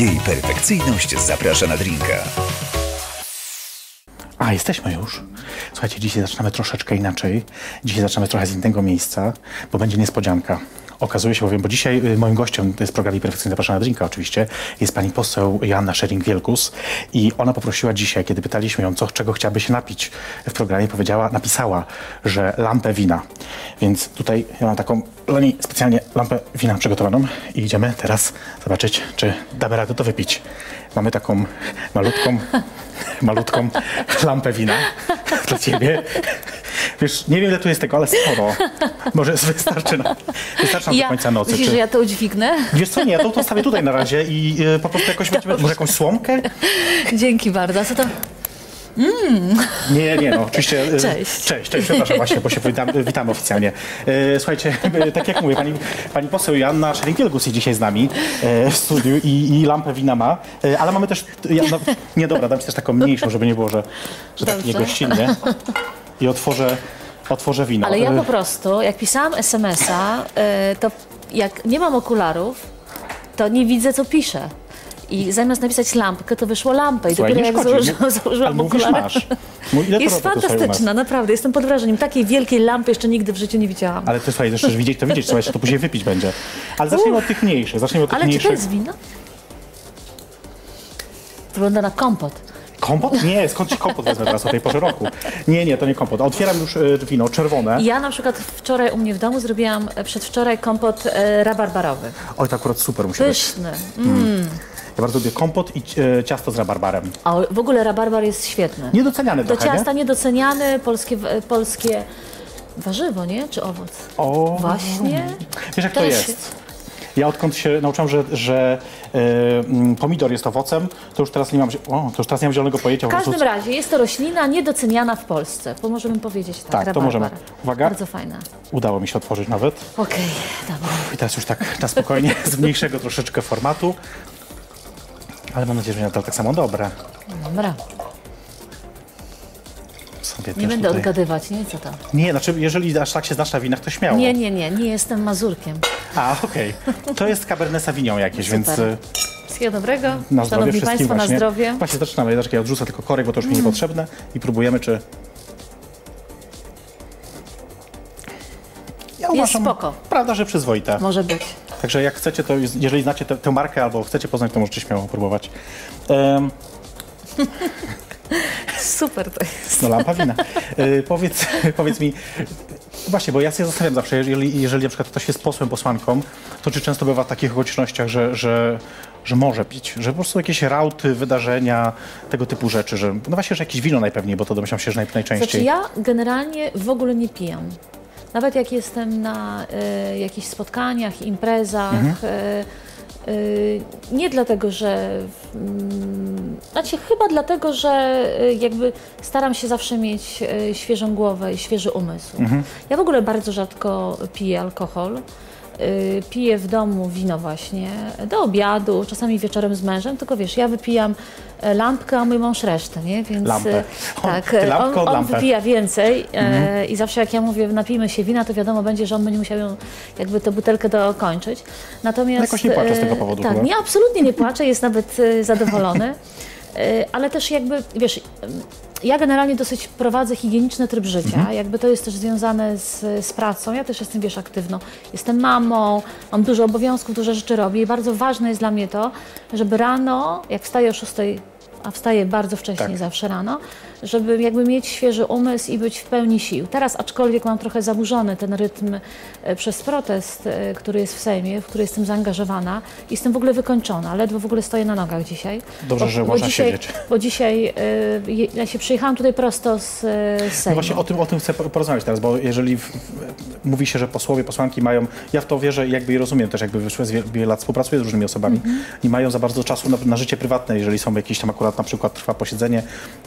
Jej perfekcyjność zaprasza na drinka. A, jesteśmy już. Słuchajcie, dzisiaj zaczynamy troszeczkę inaczej. Dzisiaj zaczynamy trochę z innego miejsca, bo będzie niespodzianka. Okazuje się bowiem, bo dzisiaj y, moim gościem, to jest program Perfekcyjnie Zapraszana na Drinka oczywiście, jest pani poseł Joanna Szering-Wielkus i ona poprosiła dzisiaj, kiedy pytaliśmy ją, co, czego chciałaby się napić w programie, powiedziała, napisała, że lampę wina. Więc tutaj ja mam taką dla niej specjalnie lampę wina przygotowaną i idziemy teraz zobaczyć, czy damy radę to wypić. Mamy taką malutką, malutką lampę wina dla ciebie. Wiesz, nie wiem ile tu jest tego, ale sporo. Może wystarczy nam, wystarczy nam do końca nocy. Myślisz, Czy- że ja to udźwignę? Wiesz co, nie, ja to postawię tutaj na razie i y, po prostu jakoś będziemy, może jakąś słomkę? Dzięki bardzo. Co to? Nie, nie, no oczywiście. y, Cześć. Cześć, cześć, przepraszam właśnie, bo się witam, witamy oficjalnie. E, Słuchajcie, y, tak jak mówię, pani, pani poseł Joanna Szering-Wielgus jest dzisiaj z nami e, w studiu i, i lampę wina ma, E, ale mamy też, ja, no, nie dobra, dam ci też taką mniejszą, żeby nie było, że, że tak niegościnnie i otworzę, otworzę wino. Ale ja E, po prostu, jak pisałam SMS-a, to jak nie mam okularów, to nie widzę, co piszę. I zamiast napisać lampkę, to wyszło lampę. I Słuchaj, dopiero jak szkodzi, założyłam, okulary. masz. Jest fantastyczna, naprawdę. Jestem pod wrażeniem. Takiej wielkiej lampy jeszcze nigdy w życiu nie widziałam. Ale to słuchaj, jeszcze widzieć to widzieć, słuchaj, to później wypić będzie. Ale zacznijmy od tych mniejszych, zacznijmy od tych Ale czy to mniejszych. jest wino? Wygląda na kompot. Kompot? Nie, skąd ci kompot wezmę teraz o tej porze roku? Nie, nie, to nie kompot. Otwieram już e, wino czerwone. Ja na przykład wczoraj u mnie w domu zrobiłam e, przedwczoraj kompot e, rabarbarowy. Oj, to akurat super musi być. Pyszny. Ja bardzo lubię kompot i ciasto z rabarbarem. A w ogóle rabarbar jest świetny. Niedoceniany Do trochę, ciasta nie? niedoceniany, polskie, polskie warzywo, nie? Czy owoc? O, Właśnie. Wiesz jak to jest? Ja odkąd się nauczyłem, że, że mm, pomidor jest owocem, to już teraz nie mam, o, to już teraz nie mam zielonego pojęcia. W każdym razie jest to roślina niedoceniana w Polsce, bo możemy powiedzieć tak. Tak, to możemy. Uwaga. Bardzo fajna. Udało mi się otworzyć nawet. Okej, dobra. I teraz już tak na spokojnie, z mniejszego troszeczkę formatu. Ale mam nadzieję, że nadal tak samo dobre. Dobra. Sobie Nie będę tutaj- odgadywać, nie? Co to? Nie, znaczy jeżeli aż tak się znasz na winach, to śmiało. Nie, nie, nie, nie jestem mazurkiem. A, okej. To jest Cabernet Sauvignon jakieś, Super. więc y, Wszystkiego dobrego. na zdrowie Szanowni wszystkim Państwo, właśnie. na zdrowie. Właśnie zaczynamy. Zaczekaj, ja odrzucę tylko korek, bo to już mi Mm. niepotrzebne i próbujemy, czy... Ja uważam, spoko. prawda, że przyzwoite. Może być. Także jak chcecie, to jest- jeżeli znacie tę, tę markę albo chcecie poznać, to możecie śmiało próbować. Um, Super to jest. no lampa wina. Y, powiedz, powiedz mi, właśnie, bo ja się zastanawiam zawsze, jeżeli, jeżeli na przykład ktoś jest posłem, posłanką, to czy często bywa w takich okolicznościach, że, że, że może pić, że po prostu jakieś rauty, wydarzenia, tego typu rzeczy, że no właśnie, że jakieś wino najpewniej, bo to domyślam się, że naj, najczęściej. Znaczy ja generalnie w ogóle nie pijam. Nawet jak jestem na e, jakichś spotkaniach, imprezach, Mhm. e, e, nie dlatego, że mm, znaczy chyba dlatego, że e, jakby staram się zawsze mieć e, świeżą głowę i świeży umysł. Mhm. Ja w ogóle bardzo rzadko piję alkohol. Y, Piję w domu wino właśnie do obiadu, czasami wieczorem z mężem, tylko wiesz, ja wypijam e, lampkę, a mój mąż resztę, nie? Więc Lampę. e, On- tak, e, lampkę, on, on on lampę. wypija więcej e, i zawsze jak ja mówię napijmy się wina, to wiadomo będzie, że on będzie musiał ją, jakby tę butelkę dokończyć. Natomiast Jakoś nie płacze z tego powodu Tak, chyba. nie, absolutnie nie płacze, jest nawet zadowolony. E, Ale też jakby, wiesz, ja generalnie dosyć prowadzę higieniczny tryb życia. Mhm. Jakby to jest też związane z, z pracą. Ja też jestem, wiesz, aktywną. Jestem mamą, mam dużo obowiązków, dużo rzeczy robię i bardzo ważne jest dla mnie to, żeby rano, jak wstaję o 6, a wstaję bardzo wcześnie Tak. zawsze rano, żeby jakby mieć świeży umysł i być w pełni sił. Teraz aczkolwiek mam trochę zaburzony ten rytm e, przez protest, e, który jest w Sejmie, w który jestem zaangażowana. Jestem w ogóle wykończona, ledwo w ogóle stoję na nogach dzisiaj. Dobrze, że można dzisiaj, siedzieć. Bo dzisiaj je- ja się przyjechałam tutaj prosto z, No Sejmu. właśnie o tym, o tym chcę po- porozmawiać teraz, bo jeżeli w, mówi się, że posłowie, posłanki mają, ja w to wierzę i jakby i rozumiem też, jakby wyszły z wie- wiele lat współpracuję z różnymi osobami, Mhm. nie mają za bardzo czasu na, na życie prywatne, jeżeli są jakieś tam akurat na przykład trwa posiedzenie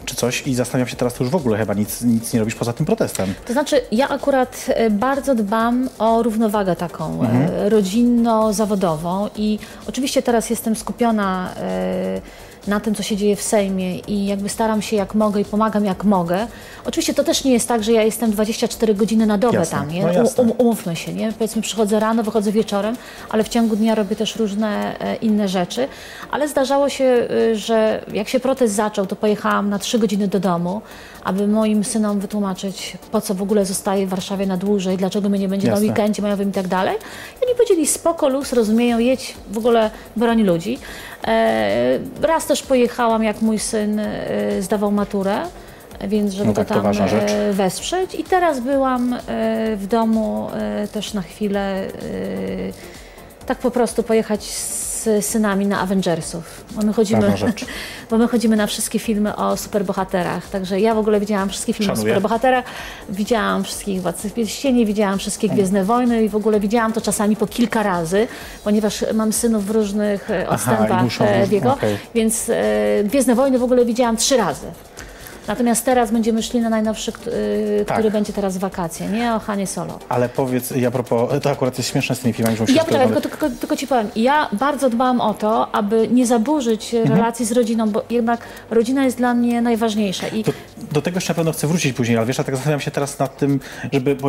czy coś i zastanawiam się teraz, to już w ogóle chyba nic, nic nie robisz poza tym protestem. To znaczy, ja akurat e, bardzo dbam o równowagę taką Mhm. e, rodzinno-zawodową i oczywiście teraz jestem skupiona e, na tym, co się dzieje w Sejmie i jakby staram się jak mogę i pomagam jak mogę. Oczywiście to też nie jest tak, że ja jestem 24 godziny na dobę Jasne. tam, nie? No um, umówmy się, nie? Powiedzmy przychodzę rano, wychodzę wieczorem, ale w ciągu dnia robię też różne e, inne rzeczy. Ale zdarzało się, y, że jak się protest zaczął, to pojechałam na 3 godziny do domu, aby moim synom wytłumaczyć, po co w ogóle zostaję w Warszawie na dłużej, dlaczego mnie nie będzie Jasne. na weekendzie majowym i tak dalej. I oni powiedzieli spoko, luz, rozumieją, jedź, w ogóle broń ludzi. E, raz też pojechałam, jak mój syn e, zdawał maturę, więc żeby No go tak, to tam e, wesprzeć. I teraz byłam w domu też na chwilę, tak po prostu pojechać z synami na Avengersów. Bo my chodzimy, bo my chodzimy na wszystkie filmy o superbohaterach. Także ja w ogóle widziałam wszystkie filmy Szanuję. o superbohaterach. Widziałam wszystkich Władców Pierścieni, widziałam wszystkie Gwiezdne Wojny i w ogóle widziałam to czasami po kilka razy, ponieważ mam synów w różnych e, Aha, odstępach muszą e, wieku, okej. więc e, Gwiezdne Wojny w ogóle widziałam trzy razy. Natomiast teraz będziemy szli na najnowszy, y, Tak. który będzie teraz w wakacje, nie o Hanie Solo. Ale powiedz, ja propos, to akurat jest śmieszne z tymi filmami, że Ja poczekaj, tylko, tylko, tylko ci powiem, ja bardzo dbałam o to, aby nie zaburzyć Mhm. relacji z rodziną, bo jednak rodzina jest dla mnie najważniejsza. I Do, do tego jeszcze na pewno chcę wrócić później, ale wiesz, ja tak zastanawiam się teraz nad tym, żeby. Bo,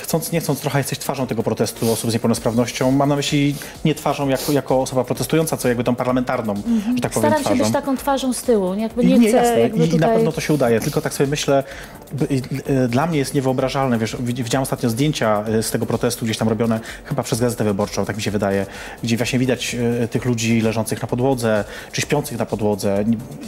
chcąc, nie chcąc, trochę jesteś twarzą tego protestu osób z niepełnosprawnością. Mam na myśli nie twarzą jako, jako osoba protestująca, co jakby tą parlamentarną, że tak powiem, staram się twarzą. być taką twarzą z tyłu. nie? Jakby I nie, nie, chcę jasne. jakby I, I na tutaj... pewno to się udaje, tylko tak sobie myślę, y, dla mnie jest niewyobrażalne, wiesz, widz- widziałem ostatnio zdjęcia y, z tego protestu gdzieś tam robione, chyba przez Gazetę Wyborczą, tak mi się wydaje, gdzie właśnie widać y, tych ludzi leżących na podłodze, czy śpiących na podłodze.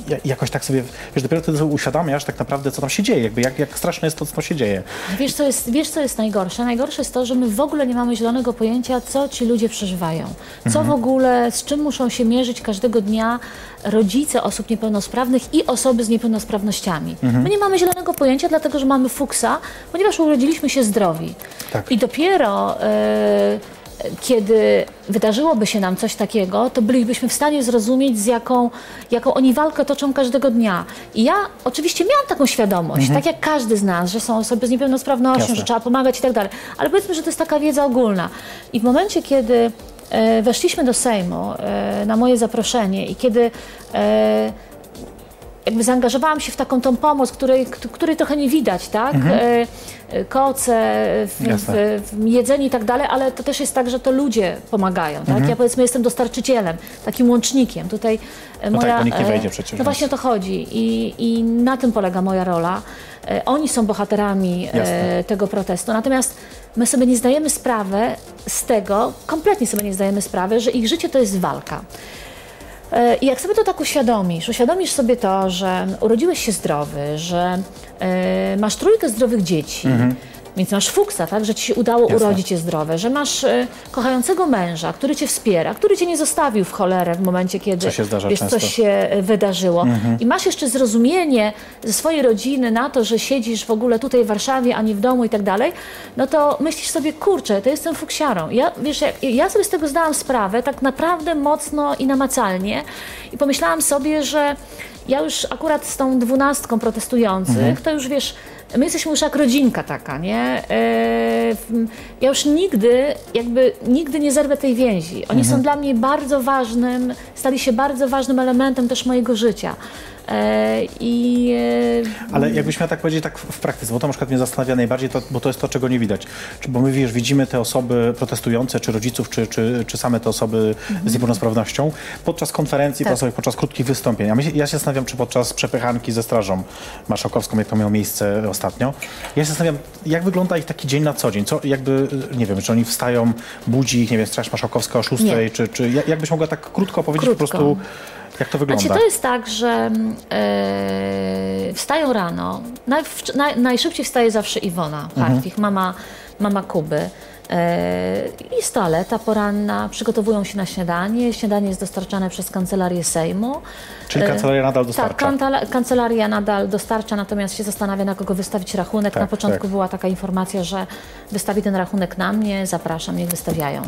Ja- Jakoś tak sobie, wiesz, dopiero wtedy uświadamiasz tak naprawdę, co tam się dzieje, jakby jak, jak straszne jest to, co tam się dzieje. Wiesz co, jest, wiesz, co jest najgorsze? Najgorsze jest to, że my w ogóle nie mamy zielonego pojęcia, co ci ludzie przeżywają. Co w ogóle, z czym muszą się mierzyć każdego dnia rodzice osób niepełnosprawnych i osoby z niepełnosprawnościami. My nie mamy zielonego pojęcia, dlatego że mamy fuksa, ponieważ urodziliśmy się zdrowi. Tak. I dopiero... e, kiedy wydarzyłoby się nam coś takiego, to bylibyśmy w stanie zrozumieć, z jaką, jaką oni walkę toczą każdego dnia. I ja oczywiście miałam taką świadomość, tak jak każdy z nas, że są osoby z niepełnosprawnością, Jasne. że trzeba pomagać i tak dalej. Ale powiedzmy, że to jest taka wiedza ogólna. I w momencie, kiedy e, weszliśmy do Sejmu e, na moje zaproszenie i kiedy e, jakby zaangażowałam się w taką tą pomoc, której, której trochę nie widać, tak? E, e, Koce, w, w, w jedzenie i tak dalej, ale to też jest tak, że to ludzie pomagają, tak? Ja powiedzmy jestem dostarczycielem, takim łącznikiem. Tutaj e, No tak, moja... nikt nie wejdzie przecież, No właśnie o to chodzi i, i na tym polega moja rola. Oni są bohaterami Jasne. tego protestu, natomiast my sobie nie zdajemy sprawy z tego, kompletnie sobie nie zdajemy sprawy, że ich życie to jest walka. E, I jak sobie to tak uświadomisz, uświadomisz sobie to, że urodziłeś się zdrowy, że e, masz trójkę zdrowych dzieci, więc masz fuksa, tak, że ci się udało Mhm. Jasne. urodzić je zdrowe, że masz e, kochającego męża, który cię wspiera, który cię nie zostawił w cholerę w momencie, kiedy Co się zdarza wiesz, często. Mhm. coś się e, wydarzyło. I masz jeszcze zrozumienie ze swojej rodziny na to, że siedzisz w ogóle tutaj w Warszawie, a nie w domu i tak dalej, no to myślisz sobie, kurczę, to jestem fuksiarą. Ja, wiesz, jak, ja sobie z tego zdałam sprawę tak naprawdę mocno i namacalnie i pomyślałam sobie, że ja już akurat z tą dwunastką protestujących, Mhm. to już wiesz, my jesteśmy już jak rodzinka taka, nie? E, ja już nigdy, jakby nigdy nie zerwę tej więzi. Oni są dla mnie bardzo ważnym, stali się bardzo ważnym elementem też mojego życia. E, I e, Ale jakbyś miał tak powiedzieć tak w praktyce, bo to na przykład mnie zastanawia najbardziej, to, bo to jest to, czego nie widać. Bo my wiesz, widzimy te osoby protestujące, czy rodziców, czy, czy, czy same te osoby z niepełnosprawnością podczas konferencji Tak. prasowych, podczas krótkich wystąpień. A my, się- ja się zastanawiam, czy podczas przepychanki ze Strażą Marszałkowską, jak to miało miejsce ostatnio, ja się zastanawiam, jak wygląda ich taki dzień na co dzień? Co, jakby, nie wiem, czy oni wstają, budzi ich, nie wiem, Straż Marszałkowska o 6, Nie. czy, czy jak- jakbyś mogła tak krótko powiedzieć Krótko. po prostu, jak to wygląda? Znaczy, to jest tak, że e, wstają rano. Naj, naj, najszybciej wstaje zawsze Iwona Hartwig, mama, mama Kuby. Jest toaleta poranna, przygotowują się na śniadanie. Śniadanie jest dostarczane przez kancelarię Sejmu. Czyli E, kancelaria nadal Tak, dostarcza? kantala- kancelaria nadal dostarcza, natomiast się zastanawia, na kogo wystawić rachunek. Tak, na początku tak. była taka informacja, że wystawi ten rachunek na mnie, zapraszam, niech wystawiają.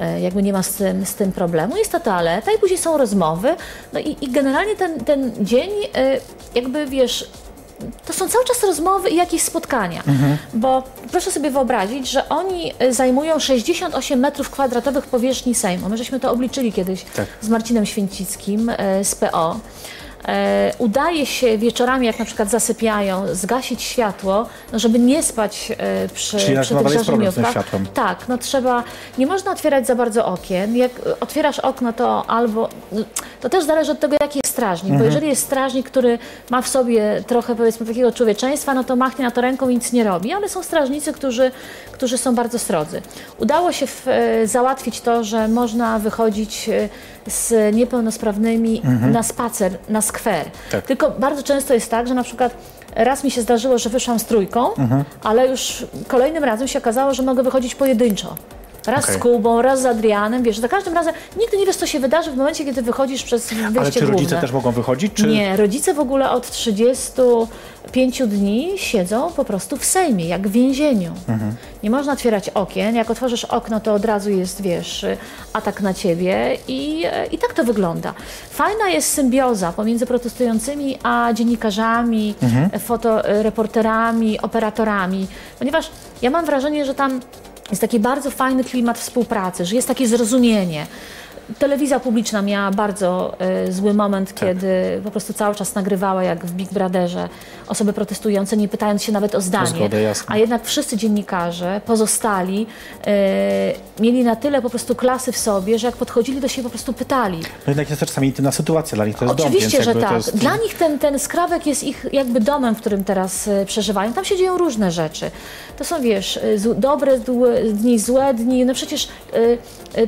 E, Jakby nie ma z tym, z tym problemu. Jest ta toaleta i później są rozmowy. No i, i generalnie ten, ten dzień, e, jakby wiesz, to są cały czas rozmowy i jakieś spotkania. Mhm. Bo proszę sobie wyobrazić, że oni y, zajmują 68 metrów kwadratowych powierzchni Sejmu. My żeśmy to obliczyli kiedyś Tak. z Marcinem Święcickim y, z PO. E, udaje się wieczorami, jak na przykład zasypiają, zgasić światło, no żeby nie spać e, przy, Czyli przy tych światłem. Tak, no trzeba, nie można otwierać za bardzo okien. Jak otwierasz okno, to albo, to też zależy od tego, jaki jest strażnik, Mhm. bo jeżeli jest strażnik, który ma w sobie trochę powiedzmy takiego człowieczeństwa, no to machnie na to ręką i nic nie robi, ale są strażnicy, którzy, którzy są bardzo srodzy. Udało się w, e, załatwić to, że można wychodzić z niepełnosprawnymi na spacer, na skwer. Tak. Tylko bardzo często jest tak, że na przykład raz mi się zdarzyło, że wyszłam z trójką, Mhm. ale już kolejnym razem się okazało, że mogę wychodzić pojedynczo. Raz Okej. z Kubą, raz z Adrianem, wiesz, za każdym razem nigdy nie wiesz, co się wydarzy w momencie, kiedy wychodzisz przez wyjście Ale czy główne. rodzice też mogą wychodzić? Czy... Nie, rodzice w ogóle od 35 dni siedzą po prostu w Sejmie, jak w więzieniu. Mhm. Nie można otwierać okien. Jak otworzysz okno, to od razu jest, wiesz, atak na ciebie i, i tak to wygląda. Fajna jest symbioza pomiędzy protestującymi a dziennikarzami, Mhm. fotoreporterami, operatorami, ponieważ ja mam wrażenie, że tam jest taki bardzo fajny klimat współpracy, że jest takie zrozumienie. Telewizja publiczna miała bardzo e, zły moment, Tak. kiedy po prostu cały czas nagrywała, jak w Big Brotherze, osoby protestujące, nie pytając się nawet o zdanie. zgodę, a jednak wszyscy dziennikarze, pozostali, e, mieli na tyle po prostu klasy w sobie, że jak podchodzili, to się po prostu pytali. No jednak jest też czasami intymna sytuacja dla nich, to jest dom, Oczywiście, więc że tak. to jest... Dla nich ten, ten skrawek jest ich jakby domem, w którym teraz e, przeżywają. Tam się dzieją różne rzeczy. To są, wiesz, dobre dni, złe dni. No przecież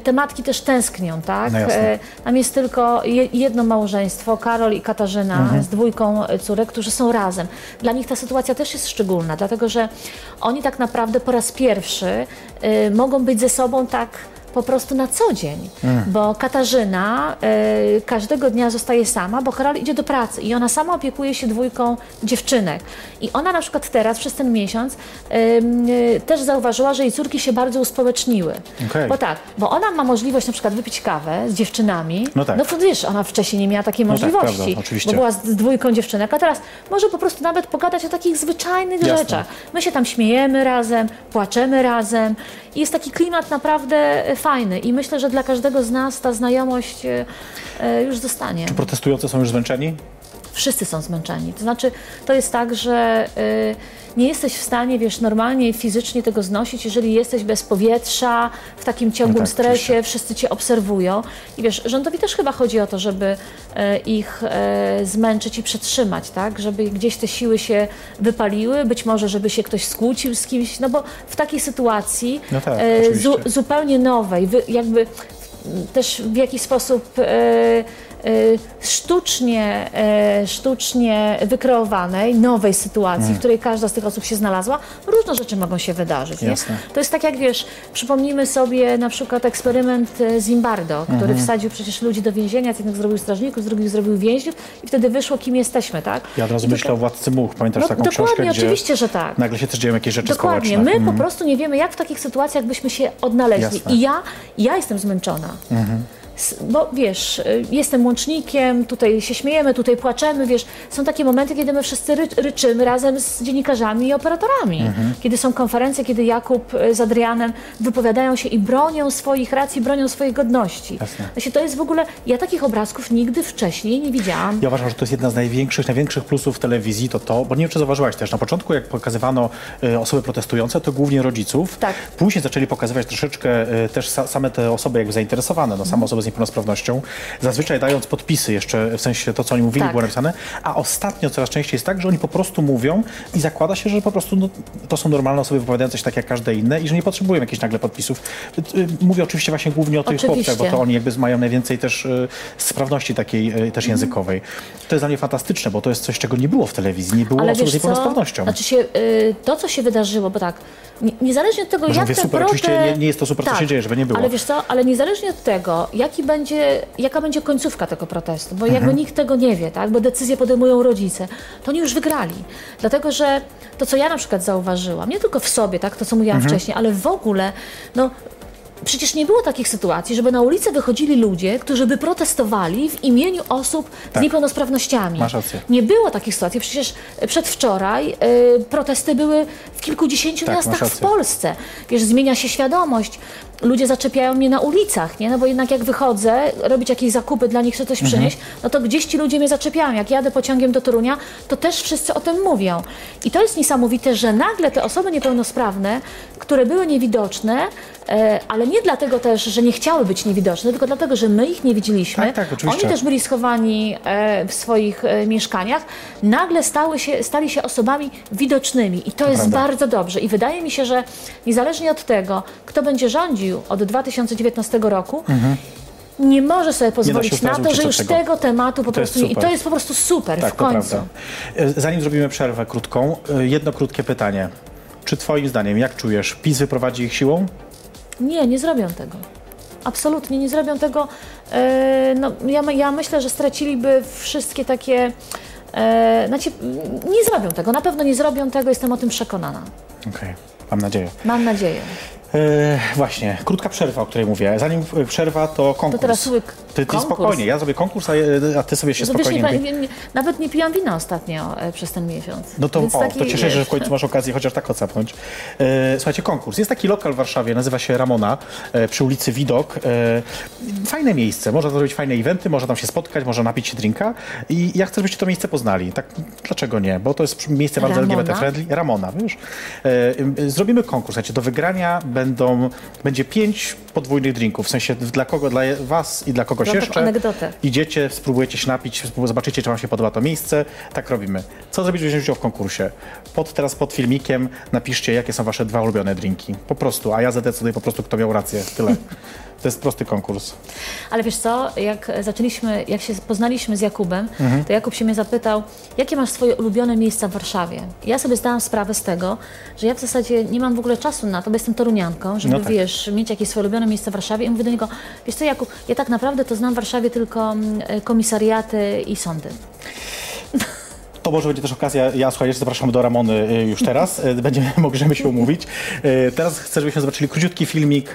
te matki też tęsknią, tak? No jasne. E, Tam jest tylko je, jedno małżeństwo, Karol i Katarzyna, Mhm. z dwójką e, córek, którzy są razem. Dla nich ta sytuacja też jest szczególna, dlatego że oni tak naprawdę po raz pierwszy e, mogą być ze sobą tak po prostu na co dzień, Mm. bo Katarzyna e, każdego dnia zostaje sama, bo Karol idzie do pracy i ona sama opiekuje się dwójką dziewczynek. I ona na przykład teraz, przez ten miesiąc, em, e, też zauważyła, że jej córki się bardzo uspołeczniły. Okej. Bo tak, bo ona ma możliwość na przykład wypić kawę z dziewczynami. No tak. No to wiesz, ona wcześniej nie miała takiej No tak, możliwości, prawda, oczywiście. bo była z z dwójką dziewczynek, a teraz może po prostu nawet pogadać o takich zwyczajnych Jasne. rzeczach. My się tam śmiejemy razem, płaczemy razem i jest taki klimat naprawdę e, fajny i myślę, że dla każdego z nas ta znajomość e, e, już zostanie. Czy protestujący są już zmęczeni? Wszyscy są zmęczeni. To znaczy, to jest tak, że y, nie jesteś w stanie, wiesz, normalnie fizycznie tego znosić, jeżeli jesteś bez powietrza, w takim ciągłym tak, stresie, oczywiście. wszyscy cię obserwują. I wiesz, rządowi też chyba chodzi o to, żeby y, ich y, zmęczyć i przetrzymać, tak? Żeby gdzieś te siły się wypaliły, być może, żeby się ktoś skłócił z kimś, no bo w takiej sytuacji No tak, oczywiście. zu, zupełnie nowej, jakby też w jakiś sposób e, sztucznie, e, sztucznie wykreowanej, nowej sytuacji, Mm. w której każda z tych osób się znalazła, różne rzeczy mogą się wydarzyć. Nie? To jest tak jak wiesz, przypomnijmy sobie na przykład eksperyment e, Zimbardo, który Mhm. wsadził przecież ludzi do więzienia, z jednych zrobił strażników, z drugich zrobił więźniów i wtedy wyszło, kim jesteśmy, tak? Ja od razu myślę o Władcy Much. Pamiętasz no, taką dokładnie, książkę, gdzie oczywiście, że tak. nagle się też dzieją jakieś rzeczy Dokładnie. społeczne. My Mhm. po prostu nie wiemy, jak w takich sytuacjach byśmy się odnaleźli. Jasne. I ja, ja jestem zmęczona. S- Bo wiesz, y, jestem łącznikiem, tutaj się śmiejemy, tutaj płaczemy, wiesz, są takie momenty, kiedy my wszyscy ry ryczymy razem z dziennikarzami i operatorami. Mhm. Kiedy są konferencje, kiedy Jakub y, z Adrianem wypowiadają się i bronią swoich racji, bronią swojej godności. Jasne. Znaczy, to jest w ogóle, ja takich obrazków nigdy wcześniej nie widziałam. Ja uważam, że to jest jedna z największych, największych plusów telewizji, to to, bo nie wiem, czy zauważyłaś też, na początku jak pokazywano y, osoby protestujące, to głównie rodziców. Tak. Później zaczęli pokazywać troszeczkę też sa, same te osoby jakby zainteresowane, no same osoby z niepełnosprawnością, zazwyczaj dając podpisy jeszcze, w sensie to, co oni mówili, Tak. było napisane, a ostatnio coraz częściej jest tak, że oni po prostu mówią i zakłada się, że po prostu no, to są normalne osoby wypowiadające się tak jak każde inne i że nie potrzebują jakichś nagle podpisów. Y, y, Mówię oczywiście właśnie głównie o tych chłopcach, bo to oni jakby mają najwięcej też y, sprawności takiej y, Mhm. też językowej. To jest dla mnie fantastyczne, bo to jest coś, czego nie było w telewizji, nie było Ale osób z wiesz co, niepełnosprawnością. znaczy się, y, to co się wydarzyło, bo tak, nie, niezależnie od tego, Może jak mówię ten super, oczywiście nie- nie jest to super, co tak, się dzieje, żeby nie było. Ale wiesz co, ale niezależnie od tego, jaki będzie, jaka będzie końcówka tego protestu, bo Mhm. jakby nikt tego nie wie, tak, bo decyzje podejmują rodzice, to oni już wygrali. Dlatego, że to, co ja na przykład zauważyłam, nie tylko w sobie, tak, to co mówiłam Mhm. wcześniej, ale w ogóle, no Przecież nie było takich sytuacji, żeby na ulicę wychodzili ludzie, którzy by protestowali w imieniu osób z Tak. niepełnosprawnościami. Masz rację. Nie było takich sytuacji. Przecież przedwczoraj y, protesty były w kilkudziesięciu Tak, miastach w. Polsce. Wiesz, zmienia się świadomość. Ludzie zaczepiają mnie na ulicach, nie? No bo jednak jak wychodzę, robić jakieś zakupy dla nich, czy coś Mhm. przynieść, no to gdzieś ci ludzie mnie zaczepiają. Jak jadę pociągiem do Torunia, to też wszyscy o tym mówią. I to jest niesamowite, że nagle te osoby niepełnosprawne, które były niewidoczne, e, ale nie dlatego też, że nie chciały być niewidoczne, tylko dlatego, że my ich nie widzieliśmy. Tak, tak, oczywiście. Oni też byli schowani e, w swoich e, mieszkaniach, nagle stały się, stali się osobami widocznymi. I to jest prawda. bardzo dobrze. I wydaje mi się, że niezależnie od tego, kto będzie rządził od 2019 roku, nie może sobie pozwolić na to, że już tego. tego tematu po To prostu nie. I to jest po prostu super Tak, w końcu. Zanim zrobimy przerwę krótką, jedno krótkie pytanie. Czy twoim zdaniem, jak czujesz, PiS wyprowadzi ich siłą? Nie, nie zrobią tego. Absolutnie nie zrobią tego. E, no, ja, ja myślę, że straciliby wszystkie takie. E, znaczy, nie zrobią tego, na pewno nie zrobią tego, jestem o tym przekonana. Okej, mam nadzieję. Mam nadzieję. E, właśnie, krótka przerwa, o której mówię. Zanim przerwa, to konkurs. To teraz łyk. Ty, ty spokojnie, ja zrobię konkurs, a, ty sobie się No, spokojnie... nie, nie, nie, nawet nie pijam wina ostatnio e, przez ten miesiąc. No to, Więc o, taki, to cieszę się, że w końcu masz okazję chociaż tak ocapnąć. E, słuchajcie, konkurs. Jest taki lokal w Warszawie, nazywa się Ramona, e, przy ulicy Widok. E, fajne miejsce, można zrobić fajne eventy, można tam się spotkać, można napić się drinka i ja chcę, żebyście to miejsce poznali. Tak, dlaczego nie? Bo to jest miejsce bardzo Ramona? LGBT friendly. Ramona, wiesz? E, zrobimy konkurs, słuchajcie, do wygrania będą, będzie pięć podwójnych drinków, w sensie dla kogo, dla was i dla kogoś taką jeszcze. anegdotę. Idziecie, spróbujecie się napić, zobaczycie, czy wam się podoba to miejsce. Tak robimy. Co zrobić, wziąć udział w konkursie? Pod, teraz pod filmikiem napiszcie, jakie są wasze dwa ulubione drinki. Po prostu, a ja zadecyduję po prostu, kto miał rację. Tyle. To jest prosty konkurs. Ale wiesz co, jak zaczęliśmy, jak się poznaliśmy z Jakubem, Mhm. to Jakub się mnie zapytał, jakie masz swoje ulubione miejsca w Warszawie? Ja sobie zdałam sprawę z tego, że ja w zasadzie nie mam w ogóle czasu na to, bo jestem torunianką, żeby, No tak. wiesz, mieć jakieś swoje ulubione miejsca w Warszawie. I mówię do niego, wiesz co Jakub, ja tak naprawdę to znam w Warszawie tylko mm, komisariaty i sądy. To może będzie też okazja, ja słuchaj, jeszcze zapraszam do Ramony y, już teraz, Y, będziemy, możemy się umówić. Y, Teraz chcę, żebyśmy zobaczyli króciutki filmik,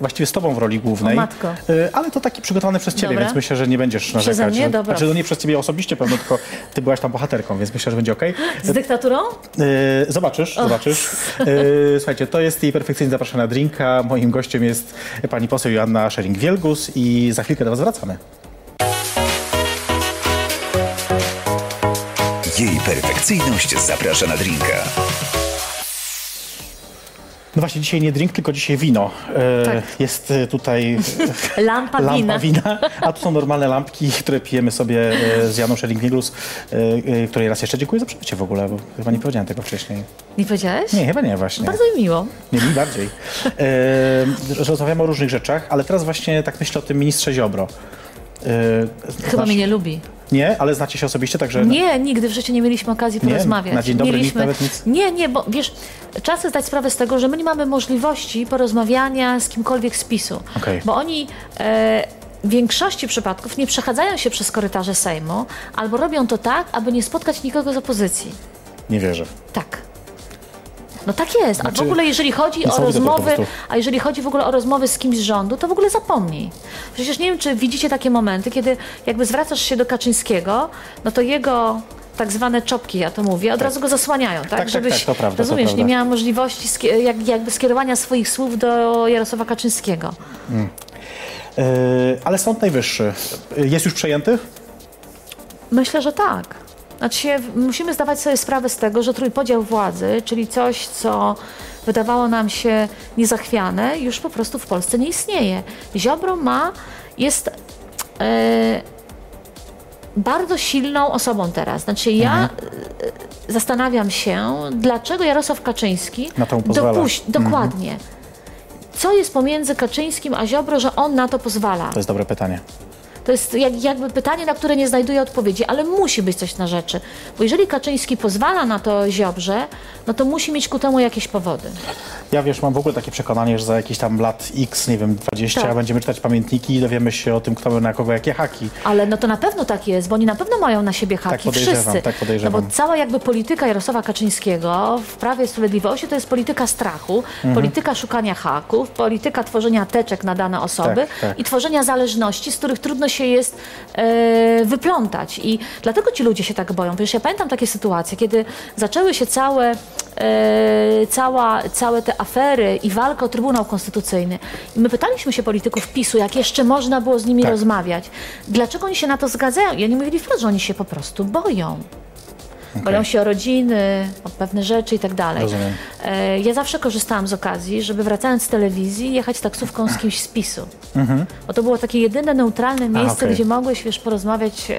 właściwie z tobą w roli głównej. O matko. Ale to taki przygotowany przez ciebie, Dobra. więc myślę, że nie będziesz narzekać. mnie? że- Dobra. Znaczy, no nie przez ciebie osobiście pewno, tylko ty byłaś tam bohaterką, więc myślę, że będzie okej. Z dyktaturą? Zobaczysz, zobaczysz. Yy, słuchajcie, to jest jej perfekcyjnie zapraszana drinka. Moim gościem jest pani poseł Joanna Szering-Wielgus i za chwilkę do was wracamy. Jej perfekcyjność zaprasza na drinka. No właśnie, dzisiaj nie drink, tylko dzisiaj wino. Yy, Tak. Jest yy, tutaj Lampa, lampa wina. wina, a tu są normalne lampki, które pijemy sobie yy, z Janą Szering-Wielgus, yy, yy, której raz jeszcze dziękuję za przybycie w ogóle, bo chyba nie powiedziałem tego wcześniej. Nie powiedziałeś? Nie, chyba nie właśnie. Bardzo mi miło. Nie, mi bardziej. Yy, rozmawiamy o różnych rzeczach, ale teraz właśnie tak myślę o tym ministrze Ziobro. Yy, Chyba znasz- mnie nie lubi. Nie, ale znacie się osobiście, także... Nie, nigdy w życiu nie mieliśmy okazji Nie? porozmawiać. Na dzień dobry nikt mieliśmy... nawet nic? Nie, nie, bo wiesz, trzeba sobie zdać sprawę z tego, że my nie mamy możliwości porozmawiania z kimkolwiek z PiSu. Okej. Bo oni e, w większości przypadków nie przechadzają się przez korytarze Sejmu, albo robią to tak, aby nie spotkać nikogo z opozycji. Nie wierzę. Tak. No tak jest. A Znaczy, w ogóle jeżeli chodzi o to rozmowy, a jeżeli chodzi w ogóle o rozmowy z kimś z rządu, to w ogóle zapomnij. Przecież nie wiem, czy widzicie takie momenty, kiedy jakby zwracasz się do Kaczyńskiego, no to jego tak zwane czopki, ja to mówię, od razu go zasłaniają, tak? tak, tak, to prawda, to rozumiesz, prawda. nie miała możliwości jak, jakby skierowania swoich słów do Jarosława Kaczyńskiego. Yy, ale Sąd Najwyższy jest już przejęty? Myślę, że tak. Znaczy musimy zdawać sobie sprawę z tego, że trójpodział władzy, czyli coś, co wydawało nam się niezachwiane, już po prostu w Polsce nie istnieje. Ziobro ma, jest e, bardzo silną osobą teraz. Znaczy ja e, zastanawiam się, dlaczego Jarosław Kaczyński Na to dopuś- dokładnie. Co jest pomiędzy Kaczyńskim a Ziobro, że on na to pozwala? To jest dobre pytanie. To jest jak, jakby pytanie, na które nie znajduje odpowiedzi, ale musi być coś na rzeczy. Bo jeżeli Kaczyński pozwala na to Ziobrze, no to musi mieć ku temu jakieś powody. Ja wiesz, mam w ogóle takie przekonanie, że za jakieś tam lat X, nie wiem, 20, Tak. będziemy czytać pamiętniki i dowiemy się o tym, kto miał na kogo jakie haki. Ale no to na pewno tak jest, bo oni na pewno mają na siebie haki, podejrzewam, wszyscy. tak podejrzewam. No bo cała jakby polityka Jarosława Kaczyńskiego w Prawie Sprawiedliwości to jest polityka strachu, Mhm. polityka szukania haków, polityka tworzenia teczek na dane osoby Tak, tak. i tworzenia zależności, z których trudno się jest e, wyplątać. I dlatego ci ludzie się tak boją. Wiesz, ja pamiętam takie sytuacje, kiedy zaczęły się całe, e, cała, całe te afery i walka o Trybunał Konstytucyjny. I my pytaliśmy się polityków PiSu, jak jeszcze można było z nimi Tak. rozmawiać. Dlaczego oni się na to zgadzają? I oni mówili wprost, że oni się po prostu boją. Boją się o rodziny, o pewne rzeczy i tak dalej. Rozumiem. E, Ja zawsze korzystałam z okazji, żeby wracając z telewizji jechać taksówką z kimś z PiSu. Bo to było takie jedyne neutralne miejsce, okej. gdzie mogłeś wiesz, porozmawiać e,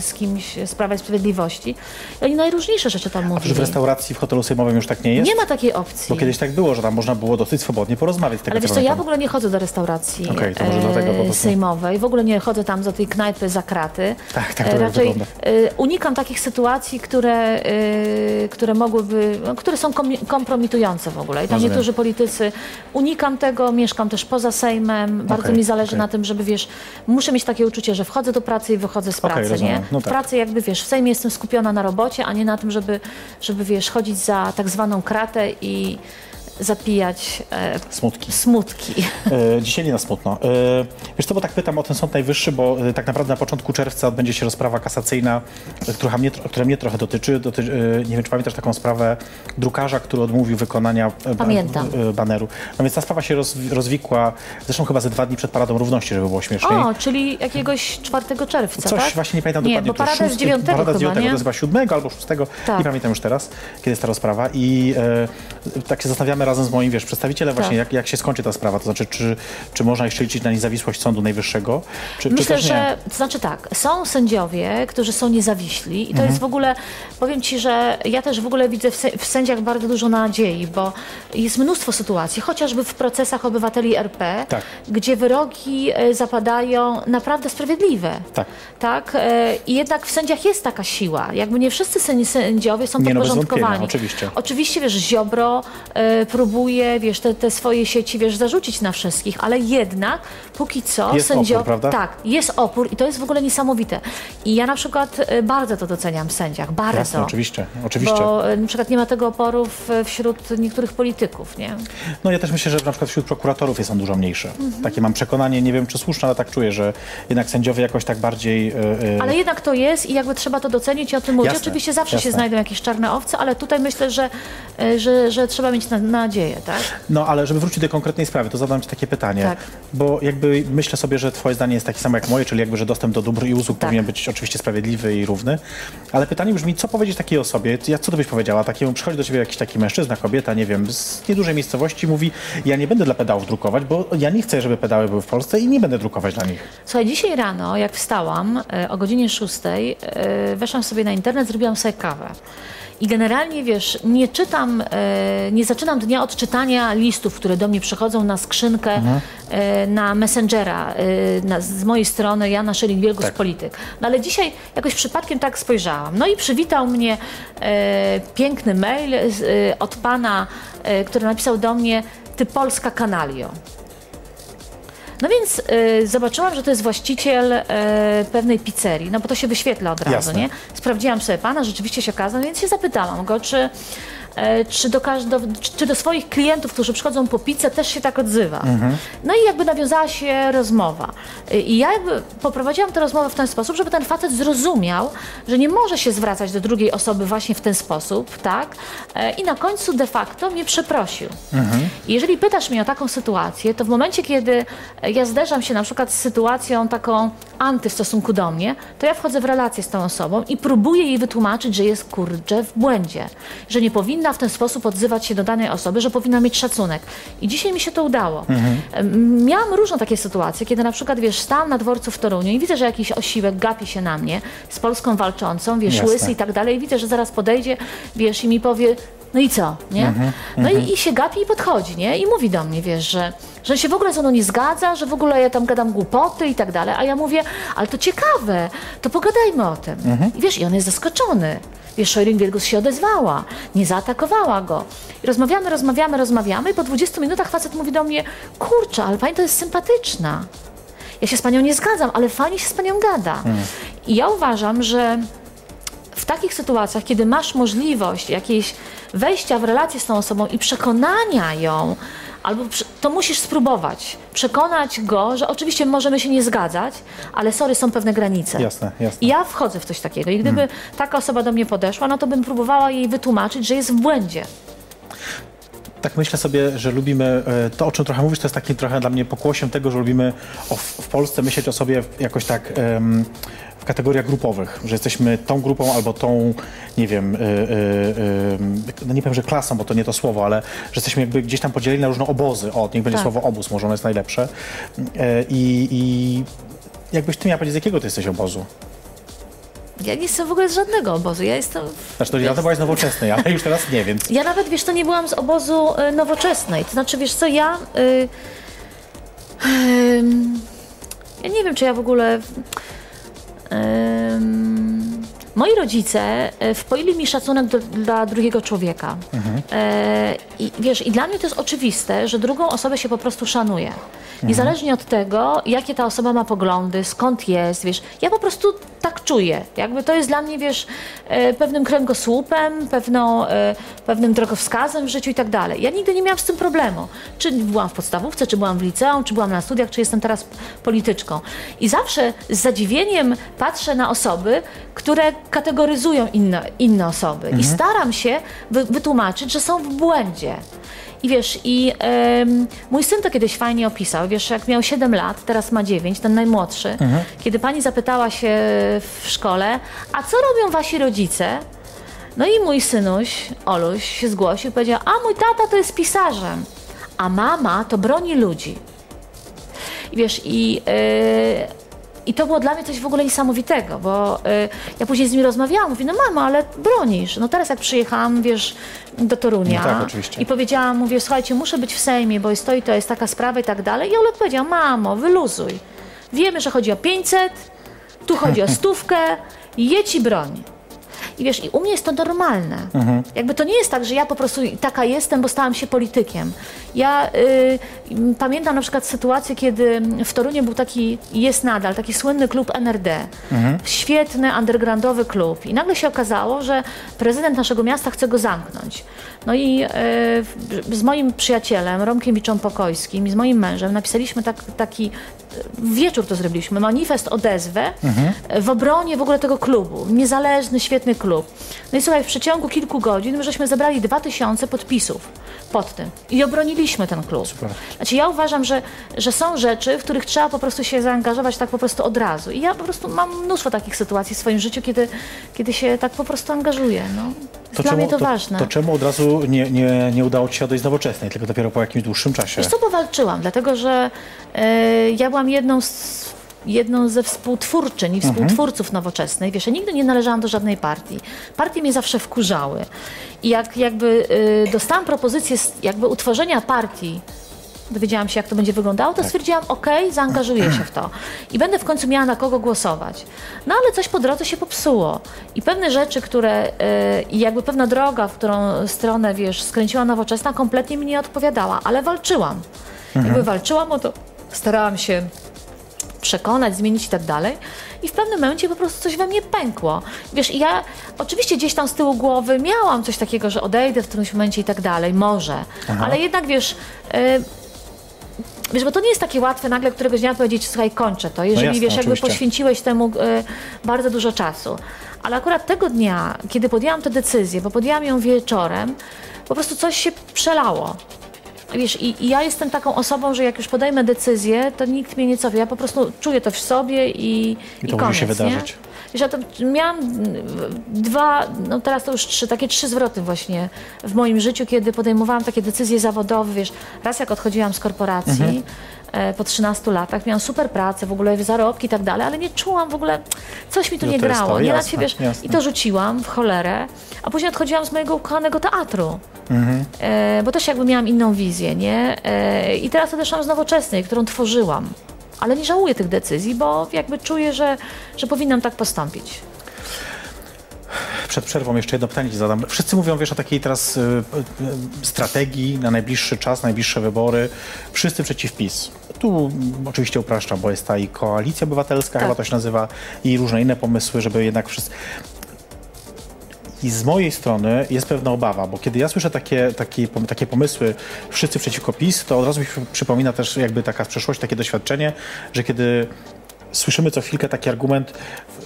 z kimś z Prawa i Sprawiedliwości. I oni najróżniejsze rzeczy tam Czy mówili. w restauracji w hotelu sejmowym już tak nie jest? Nie ma takiej opcji. Bo kiedyś tak było, że tam można było dosyć swobodnie porozmawiać. Ale wiesz co ja w ogóle nie chodzę do restauracji po prostu. sejmowej, w ogóle nie chodzę tam do tej knajpy za kraty. Tak, tak E, to Raczej wygląda. e, unikam takich sytuacji, które, e, które mogłyby, no, które są komi- kompromitujące w ogóle. I tam Rozumiem. niektórzy politycy, unikam tego, mieszkam też poza Sejmem, bardzo Okej, mi zależy okej. na tym, żeby wiesz, muszę mieć takie uczucie, że wchodzę do pracy i wychodzę z pracy, rozumiem. nie? No w tak. pracy jakby wiesz, w Sejmie jestem skupiona na robocie, a nie na tym, żeby, żeby wiesz, chodzić za tak zwaną kratę i zapijać e, Smutki. smutki. E, dzisiaj nie na smutno. E, wiesz co, bo tak pytam o ten Sąd Najwyższy, bo e, tak naprawdę na początku czerwca odbędzie się rozprawa kasacyjna, która mnie, która mnie trochę dotyczy. doty, e, nie wiem, czy pamiętasz taką sprawę drukarza, który odmówił wykonania e, Pamiętam. e, baneru. No więc ta sprawa się roz, rozwikła, zresztą chyba ze dwa dni przed Paradą Równości, żeby było śmieszniej. O, czyli jakiegoś 4 czerwca, Coś tak? właśnie nie pamiętam nie, dokładnie. bo to parada jest szósty- 9 Parada z 9, to jest chyba 7 albo 6, Tak. nie pamiętam już teraz, kiedy jest ta rozprawa. I tak się zastanawiamy razem z moim, wiesz, przedstawicielem właśnie, Tak. jak, jak się skończy ta sprawa. To znaczy, czy, czy można jeszcze liczyć na niezawisłość Sądu Najwyższego, czy, czy Myślę, nie? że, to znaczy tak, są sędziowie, którzy są niezawiśli i to Mhm. jest w ogóle, powiem Ci, że ja też w ogóle widzę w, sę- w sędziach bardzo dużo nadziei, bo jest mnóstwo sytuacji, chociażby w procesach obywateli RP, Tak. gdzie wyroki e, zapadają naprawdę sprawiedliwe. Tak. Tak, e, i jednak w sędziach jest taka siła. Jakby nie wszyscy sędzi- sędziowie są Nie, no podporządkowani. wątpienia, oczywiście. Oczywiście, wiesz, Ziobro e, próbuje, wiesz, te, te swoje sieci, wiesz, zarzucić na wszystkich, ale jednak póki co Jest opór, prawda? Tak, jest opór i to jest w ogóle niesamowite. I ja na przykład e, bardzo to doceniam w sędziach, bardzo. Jasne, oczywiście, oczywiście. Bo e, na przykład nie ma tego oporu w, wśród niektórych polityków, nie? No ja też myślę, że na przykład wśród prokuratorów jest on dużo mniejszy. Mhm. Takie mam przekonanie, nie wiem czy słuszne, ale tak czuję, że jednak sędziowie jakoś tak bardziej... e, Ale jednak to jest i jakby trzeba to docenić i o tym mówić. Jasne, Oczywiście zawsze się jasne. znajdą jakieś czarne owce, ale tutaj myślę, że, że, że trzeba mieć na, nadzieję, tak? No, ale żeby wrócić do konkretnej sprawy, to zadam Ci takie pytanie. Tak. Bo jakby myślę sobie, że Twoje zdanie jest takie samo jak moje, czyli jakby, że dostęp do dóbr i usług Tak. powinien być oczywiście sprawiedliwy i równy. Ale pytanie brzmi, co powiedzieć takiej osobie? Ja, co Ty byś powiedziała? Takiemu przychodzi do Ciebie jakiś taki mężczyzna, kobieta, nie wiem, z niedużej miejscowości mówi, ja nie będę dla pedałów drukować, bo ja nie chcę, żeby pedały były w Polsce i nie będę drukować dla nich. Słuchaj, dzisiaj rano, jak wstałam e, o godzinie 6, e, weszłam sobie na internet, zrobiłam sobie kawę. I generalnie, wiesz, nie czytam, e, nie zaczynam dnia od czytania listów, które do mnie przychodzą na skrzynkę, e, na Messengera, e, na, z mojej strony, Jana Szeling-Wielgus, Tak. polityk. No ale dzisiaj jakoś przypadkiem tak spojrzałam. No i przywitał mnie piękny mail od pana, który napisał do mnie, ty polska kanalio. No więc y, zobaczyłam, że to jest właściciel y, pewnej pizzerii, no bo to się wyświetla od razu, Jasne. nie? Sprawdziłam sobie pana, rzeczywiście się okazał, więc się zapytałam go, czy, czy, do, każ- do, czy do swoich klientów, którzy przychodzą po pizzę, też się tak odzywa. No i jakby nawiązała się rozmowa. Y, I ja jakby poprowadziłam tę rozmowę w ten sposób, żeby ten facet zrozumiał, że nie może się zwracać do drugiej osoby właśnie w ten sposób, tak? E, I na końcu de facto mnie przeprosił. I jeżeli pytasz mnie o taką sytuację, to w momencie, kiedy e, ja zderzam się na przykład z sytuacją taką anty w stosunku do mnie, to ja wchodzę w relację z tą osobą i próbuję jej wytłumaczyć, że jest kurczę w błędzie, że nie powinna w ten sposób odzywać się do danej osoby, że powinna mieć szacunek. I dzisiaj mi się to udało. Em, Miałam różne takie sytuacje, kiedy na przykład, wiesz, stałam na dworcu w Toruniu i widzę, że jakiś osiłek gapi się na mnie z Polską walczącą, wiesz, Jasne. łysy i tak dalej, i widzę, że zaraz podejdzie, wiesz, i mi powie, No i co, nie? Mhm, No i, i się gapi i podchodzi, nie? I mówi do mnie, wiesz, że, że się w ogóle ze mną nie zgadza, że w ogóle ja tam gadam głupoty i tak dalej. A ja mówię, ale to ciekawe, to pogadajmy o tym. Mhm. I wiesz, i on jest zaskoczony. Wiesz, Szojring Wielgus się odezwała, nie zaatakowała go. I rozmawiamy, rozmawiamy, rozmawiamy i po 20 minutach facet mówi do mnie, kurczę, ale pani to jest sympatyczna. Ja się z panią nie zgadzam, ale fajnie się z panią gada. I ja uważam, że w takich sytuacjach, kiedy masz możliwość jakiejś wejścia w relację z tą osobą i przekonania ją, albo to musisz spróbować. Przekonać go, że oczywiście możemy się nie zgadzać, ale sorry, są pewne granice. Jasne, jasne. I ja wchodzę w coś takiego. I gdyby taka osoba do mnie podeszła, no to bym próbowała jej wytłumaczyć, że jest w błędzie. Tak myślę sobie, że lubimy, e, to o czym trochę mówisz, to jest takim trochę dla mnie pokłosiem tego, że lubimy w Polsce myśleć o sobie jakoś tak em, w kategoriach grupowych, że jesteśmy tą grupą albo tą, nie wiem, y, y, y, no nie powiem, że klasą, bo to nie to słowo, ale że jesteśmy jakby gdzieś tam podzieleni na różne obozy. O, niech będzie Tak. słowo obóz, może ono jest najlepsze. E, I, I jakbyś ty miała powiedzieć, z jakiego ty jesteś obozu? Ja nie jestem w ogóle z żadnego obozu. Ja jestem. Znaczy, to ja to byłaś nowoczesnej, ale już teraz nie, więc... Ja nawet, wiesz, to nie byłam z obozu y, nowoczesnej. To znaczy, wiesz co, ja... Y, ym, ja nie wiem, czy ja w ogóle... Um, moi rodzice y, wpoili mi szacunek do, dla drugiego człowieka. E, I wiesz, i dla mnie to jest oczywiste, że drugą osobę się po prostu szanuje. Niezależnie od tego, jakie ta osoba ma poglądy, skąd jest, wiesz, ja po prostu tak czuję. Jakby to jest dla mnie, wiesz, e, pewnym kręgosłupem, pewną, e, pewnym drogowskazem w życiu i tak dalej. Ja nigdy nie miałam z tym problemu. Czy byłam w podstawówce, czy byłam w liceum, czy byłam na studiach, czy jestem teraz polityczką. I zawsze z zadziwieniem patrzę na osoby, które kategoryzują inne, inne osoby. I staram się wy, wytłumaczyć, że są w błędzie. I wiesz, i mój syn to kiedyś fajnie opisał, wiesz, jak miał 7 lat, teraz ma 9, ten najmłodszy, kiedy pani zapytała się w szkole, a co robią wasi rodzice? No i mój synuś, Oluś, się zgłosił i powiedział, a mój tata to jest pisarzem, a mama to broni ludzi. I wiesz, i, yy, i to było dla mnie coś w ogóle niesamowitego, bo yy, ja później z nim rozmawiałam, mówię, no mamo, ale bronisz. No teraz jak przyjechałam, wiesz, do Torunia No tak, oczywiście. i powiedziałam, mówię, słuchajcie, muszę być w Sejmie, bo stoi, to jest taka sprawa i tak dalej. I Olek powiedział, mamo, wyluzuj. Wiemy, że chodzi o 500, tu chodzi o stówkę, jedź i broń. I wiesz, i u mnie jest to normalne. Jakby to nie jest tak, że ja po prostu taka jestem, bo stałam się politykiem. Ja y, pamiętam na przykład sytuację, kiedy w Toruniu był taki, jest nadal, taki słynny klub NRD. Świetny, undergroundowy klub. I nagle się okazało, że prezydent naszego miasta chce go zamknąć. No i w- z moim przyjacielem, Romkiem Wiczą Pokojskim i z moim mężem napisaliśmy tak, taki w wieczór to zrobiliśmy, manifest odezwę w obronie w ogóle tego klubu. Niezależny, świetny klub. No i słuchaj, w przeciągu kilku godzin my żeśmy zebrali 2000 podpisów pod tym i obroniliśmy ten klub. Super. Znaczy ja uważam, że, że są rzeczy, w których trzeba po prostu się zaangażować tak po prostu od razu. I ja po prostu mam mnóstwo takich sytuacji w swoim życiu, kiedy, kiedy się tak po prostu angażuję. No. Dla mnie to, to, ważne. to czemu od razu nie, nie, nie udało ci się odejść z nowoczesnej, tylko dopiero po jakimś dłuższym czasie? Wiesz co, powalczyłam, dlatego że e, ja byłam jedną z jedną ze współtwórczyń i współtwórców nowoczesnej. Wiesz, ja nigdy nie należałam do żadnej partii. Partie mnie zawsze wkurzały. I jak jakby e, dostałam propozycję z- jakby utworzenia partii, dowiedziałam się, jak to będzie wyglądało, to stwierdziłam, okej, zaangażuję się w to. I będę w końcu miała na kogo głosować. No ale coś po drodze się popsuło. I pewne rzeczy, które, e, i jakby pewna droga, w którą stronę, wiesz, skręciła nowoczesna, kompletnie mi nie odpowiadała, ale walczyłam. Jakby walczyłam o to, starałam się przekonać, zmienić i tak dalej. I w pewnym momencie po prostu coś we mnie pękło. Wiesz, i ja oczywiście gdzieś tam z tyłu głowy miałam coś takiego, że odejdę w którymś momencie i tak dalej, może. Ale jednak wiesz. y, Wiesz, bo to nie jest takie łatwe nagle któregoś dnia powiedzieć, słuchaj, kończę to, jeżeli jasne, wiesz, jakby oczywiście. poświęciłeś temu e, bardzo dużo czasu. Ale akurat tego dnia, kiedy podjęłam tę decyzję, bo podjęłam ją wieczorem, po prostu coś się przelało. Wiesz, i, i ja jestem taką osobą, że jak już podejmę decyzję, to nikt mnie nie cofa. Ja po prostu czuję to w sobie i, I to musi koniec, się wydarzyć. Nie? Wiesz, ja to miałam dwa, no teraz to już trzy, takie trzy zwroty właśnie w moim życiu, kiedy podejmowałam takie decyzje zawodowe, wiesz, raz jak odchodziłam z korporacji, e, po 13 latach. Miałam super pracę, w ogóle zarobki i tak dalej, ale nie czułam w ogóle, coś mi tu No nie grało. to, nie jasne, wiesz, jasne. I to rzuciłam w cholerę, a później odchodziłam z mojego ukochanego teatru. Mhm. E, bo też jakby miałam inną wizję, nie? E, I teraz odeszłam z nowoczesnej, którą tworzyłam. Ale nie żałuję tych decyzji, bo jakby czuję, że, że powinnam tak postąpić. Przed przerwą jeszcze jedno pytanie ci zadam. Wszyscy mówią, wiesz, o takiej teraz y, y, strategii na najbliższy czas, najbliższe wybory. Wszyscy przeciw PiS. Tu oczywiście upraszczam, bo jest ta i koalicja obywatelska, Tak. chyba to się nazywa, i różne inne pomysły, żeby jednak wszyscy... I z mojej strony jest pewna obawa, bo kiedy ja słyszę takie, takie, takie pomysły wszyscy przeciwko PiS, to od razu mi przypomina też jakby taka z przeszłości, takie doświadczenie, że kiedy słyszymy co chwilkę taki argument,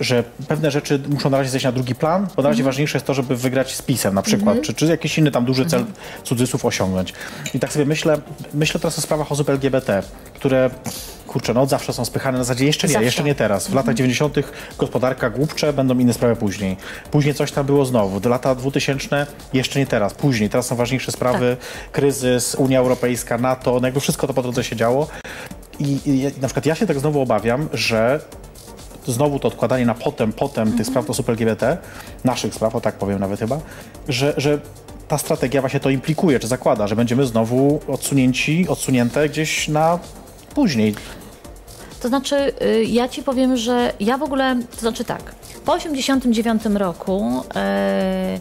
że pewne rzeczy muszą na razie zejść na drugi plan, bo na razie ważniejsze jest to, żeby wygrać z PiSem na przykład, czy, czy jakiś inny tam duży cel cudzysłów osiągnąć. I tak sobie myślę, myślę teraz o sprawach osób LGBT, które kurczę, no od zawsze są spychane na zasadzie jeszcze nie, Zawsze. jeszcze nie teraz. W latach 90. gospodarka głupcze, będą inne sprawy później. Później coś tam było znowu. Do lata 2000 jeszcze nie teraz, później. Teraz są ważniejsze sprawy, kryzys, Unia Europejska, NATO, no jakby wszystko to po drodze się działo. I, i na przykład ja się tak znowu obawiam, że znowu to odkładanie na potem, potem tych spraw osób LGBT, naszych spraw, o tak powiem nawet chyba, że, że ta strategia właśnie to implikuje, czy zakłada, że będziemy znowu odsunięci, odsunięte gdzieś na później. To znaczy, y, ja ci powiem, że ja w ogóle, to znaczy tak, po 89 roku e,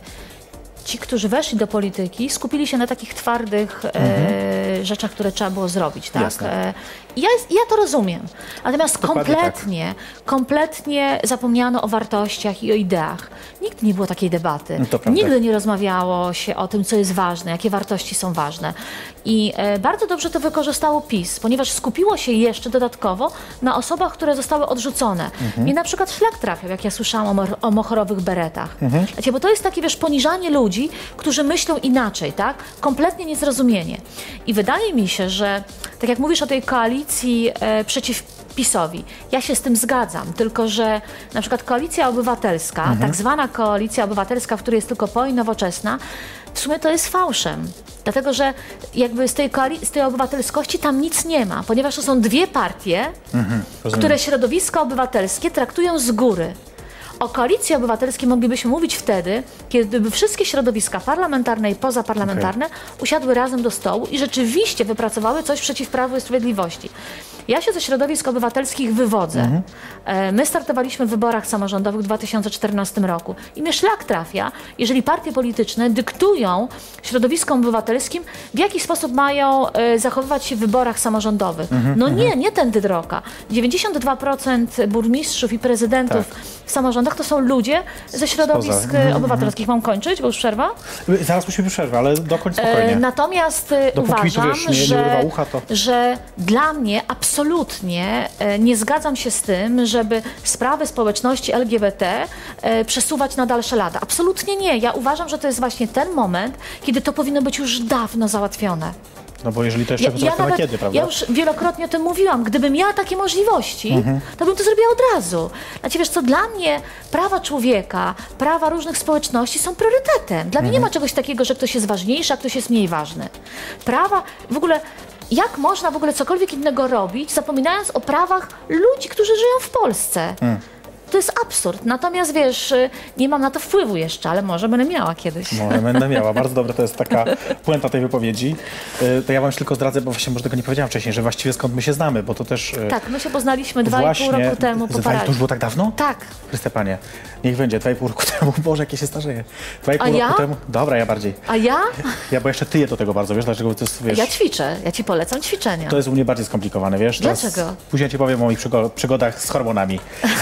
ci, którzy weszli do polityki, skupili się na takich twardych e, rzeczach, które trzeba było zrobić, tak? E, ja, ja to rozumiem. Natomiast Dokładnie tak. kompletnie, kompletnie zapomniano o wartościach i o ideach. Nigdy nie było takiej debaty. No. Nigdy nie rozmawiało się o tym, co jest ważne, jakie wartości są ważne. I e, bardzo dobrze to wykorzystało PiS, ponieważ skupiło się jeszcze dodatkowo na osobach, które zostały odrzucone. Mhm. I na przykład szlak trafiał, jak ja słyszałam o, o mochorowych beretach. Mhm. Wiecie, bo to jest takie, wiesz, poniżanie ludzi, którzy myślą inaczej, tak? Kompletnie niezrozumienie. I wydaje mi się, że tak jak mówisz o tej koalicji e, przeciw PiSowi. Ja się z tym zgadzam, tylko że na przykład koalicja obywatelska, Mhm. tak zwana koalicja obywatelska, w której jest tylko PO i nowoczesna, w sumie to jest fałszem. Dlatego, że jakby z tej, z tej obywatelskości tam nic nie ma, ponieważ to są dwie partie, Rozumiem. które środowiska obywatelskie traktują z góry. O koalicji obywatelskiej moglibyśmy mówić wtedy, kiedy by wszystkie środowiska parlamentarne i pozaparlamentarne usiadły razem do stołu i rzeczywiście wypracowały coś przeciw Prawu i Sprawiedliwości. Ja się ze środowisk obywatelskich wywodzę. E, My startowaliśmy w wyborach samorządowych w 2014 roku i mnie szlak trafia, jeżeli partie polityczne dyktują środowiskom obywatelskim, w jaki sposób mają e, zachowywać się w wyborach samorządowych. No nie, nie tędy droga. 92% burmistrzów i prezydentów w samorządach to są ludzie ze środowisk Spoza. e, obywatelskich. Mam kończyć, bo już przerwa? Zaraz musimy przerwę, ale dokończ E, spokojnie. Natomiast e, Dopóki uważam, wiesz, nie- nie że, urywa ucha, to- że dla mnie absolutnie nie zgadzam się z tym, żeby sprawy społeczności LGBT przesuwać na dalsze lata. Absolutnie nie. Ja uważam, że to jest właśnie ten moment, kiedy to powinno być już dawno załatwione. No bo jeżeli to jeszcze ja, to na kiedy, prawda? ja już wielokrotnie o tym mówiłam. Gdybym miała takie możliwości, Mhm. to bym to zrobiła od razu. Znaczy, wiesz co, dla mnie prawa człowieka, prawa różnych społeczności są priorytetem. Dla mnie Mhm. nie ma czegoś takiego, że ktoś jest ważniejszy, a ktoś jest mniej ważny. Prawa, w ogóle, jak można w ogóle cokolwiek innego robić, zapominając o prawach ludzi, którzy żyją w Polsce? Mm. To jest absurd. Natomiast wiesz, y, nie mam na to wpływu jeszcze, ale może będę miała kiedyś. Może będę miała. Bardzo dobre to jest taka puenta tej wypowiedzi. Y, To ja wam już tylko zdradzę, bo właśnie może tego nie powiedziałam wcześniej, że właściwie skąd my się znamy, bo to też... y, Tak, my się poznaliśmy dwa i pół roku temu po Ze dwa i- To już było tak dawno? Tak. Chryste Panie, niech będzie, dwa i pół roku temu. Boże, jakie się starzeje. Dwa i A pół ja? roku temu. Dobra, ja bardziej. A ja? Ja, bo jeszcze tyję do tego bardzo, wiesz, dlaczego to jest, wiesz... Ja ćwiczę. Ja ci polecam ćwiczenia. To jest u mnie bardziej skomplikowane, wiesz? Teraz Dlaczego? Później ci powiem o moich przygo- przygodach z hormonami.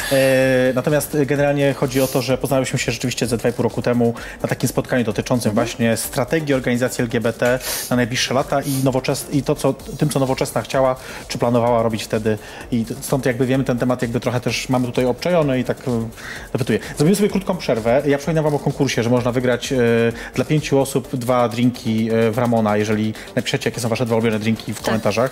E, natomiast e, generalnie chodzi o to, że poznaliśmy się rzeczywiście ze 2,5 roku temu na takim spotkaniu dotyczącym Mhm. właśnie strategii organizacji LGBT na najbliższe lata i, nowoczes- i to, co, tym, co Nowoczesna chciała, czy planowała robić wtedy. I stąd jakby wiemy ten temat jakby trochę też mamy tutaj obczajony i tak e, dopytuję. Zrobimy sobie krótką przerwę. Ja przypominam wam o konkursie, że można wygrać e, dla pięciu osób dwa drinki e, w Ramona, jeżeli napiszecie, jakie są wasze dwa ulubione drinki w komentarzach.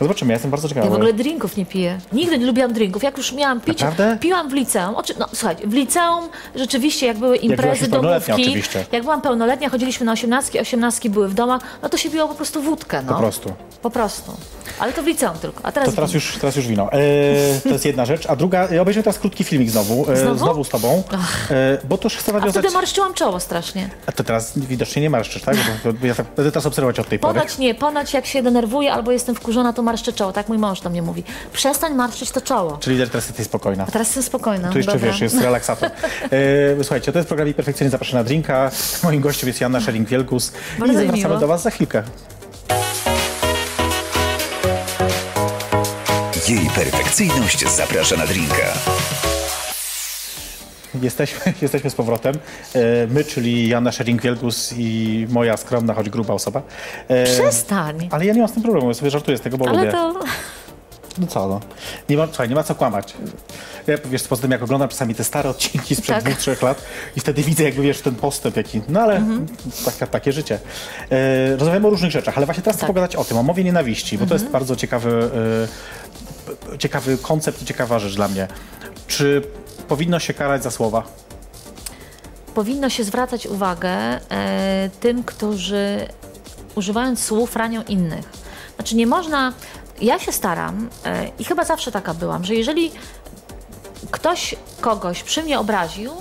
No zobaczymy, ja jestem bardzo ciekawy. Ja w ogóle drinków nie piję. Nigdy nie lubiłam drinków. Jak już miałam pić, Naprawdę? piłam w liceum. Oczy, no słuchajcie, w liceum rzeczywiście jak były imprezy, pełnoletnia domówki, oczywiście. jak byłam pełnoletnia, chodziliśmy na osiemnastki, osiemnastki były w domach, no to się piło po prostu wódkę, no. Po prostu. Po prostu. Ale to w liceum tylko. A teraz, To teraz wino. już, teraz już wino. E, to jest jedna rzecz. A druga, e, obejrzymy teraz krótki filmik znowu. E, Znowu? znowu z tobą. E, bo to już chcę A nawiązać... wtedy marszczyłam czoło strasznie. A to teraz widocznie nie marszczysz, tak? Ja tak będę teraz obserwować od tej pory. Ponoć nie, ponoć jak się denerwuję albo jestem wkurzona, to marszczę czoło. Tak mój mąż do mnie mówi. Przestań marszczyć to czoło. Czyli teraz jesteś spokojna. A teraz jestem spokojna. Tu jeszcze Dobra. wiesz, jest relaksator. E, słuchajcie, to jest program Perfekcyjnie Zapraszam na Drinka. Moim gościem jest Joanna Szering-Wielgus. I wracamy miło. do Was za chwilkę. Jej perfekcyjność zaprasza na drinka. Jesteśmy, jesteśmy z powrotem. E, my, czyli Joanna Szering-Wielgus i moja skromna, choć gruba osoba. E, Przestań. ale ja nie mam z tym problemu, ja sobie żartuję z tego, bo Ale lubię. to... No co, no. Nie ma, słuchaj, nie ma co kłamać. Ja, wiesz, poza tym jak oglądam czasami te stare odcinki sprzed Tak. dwóch, trzech lat i wtedy widzę jakby, wiesz, ten postęp jaki, no ale Mhm. taka, takie życie. E, rozmawiamy o różnych rzeczach, ale właśnie teraz chcę Tak. pogadać o tym, o mowie nienawiści, bo to Mhm. jest bardzo ciekawy, e, ciekawy koncept i ciekawa rzecz dla mnie. Czy powinno się karać za słowa? powinno się zwracać uwagę e, tym, którzy używając słów ranią innych. Znaczy nie można, ja się staram e, i chyba zawsze taka byłam, że jeżeli ktoś kogoś przy mnie obraził,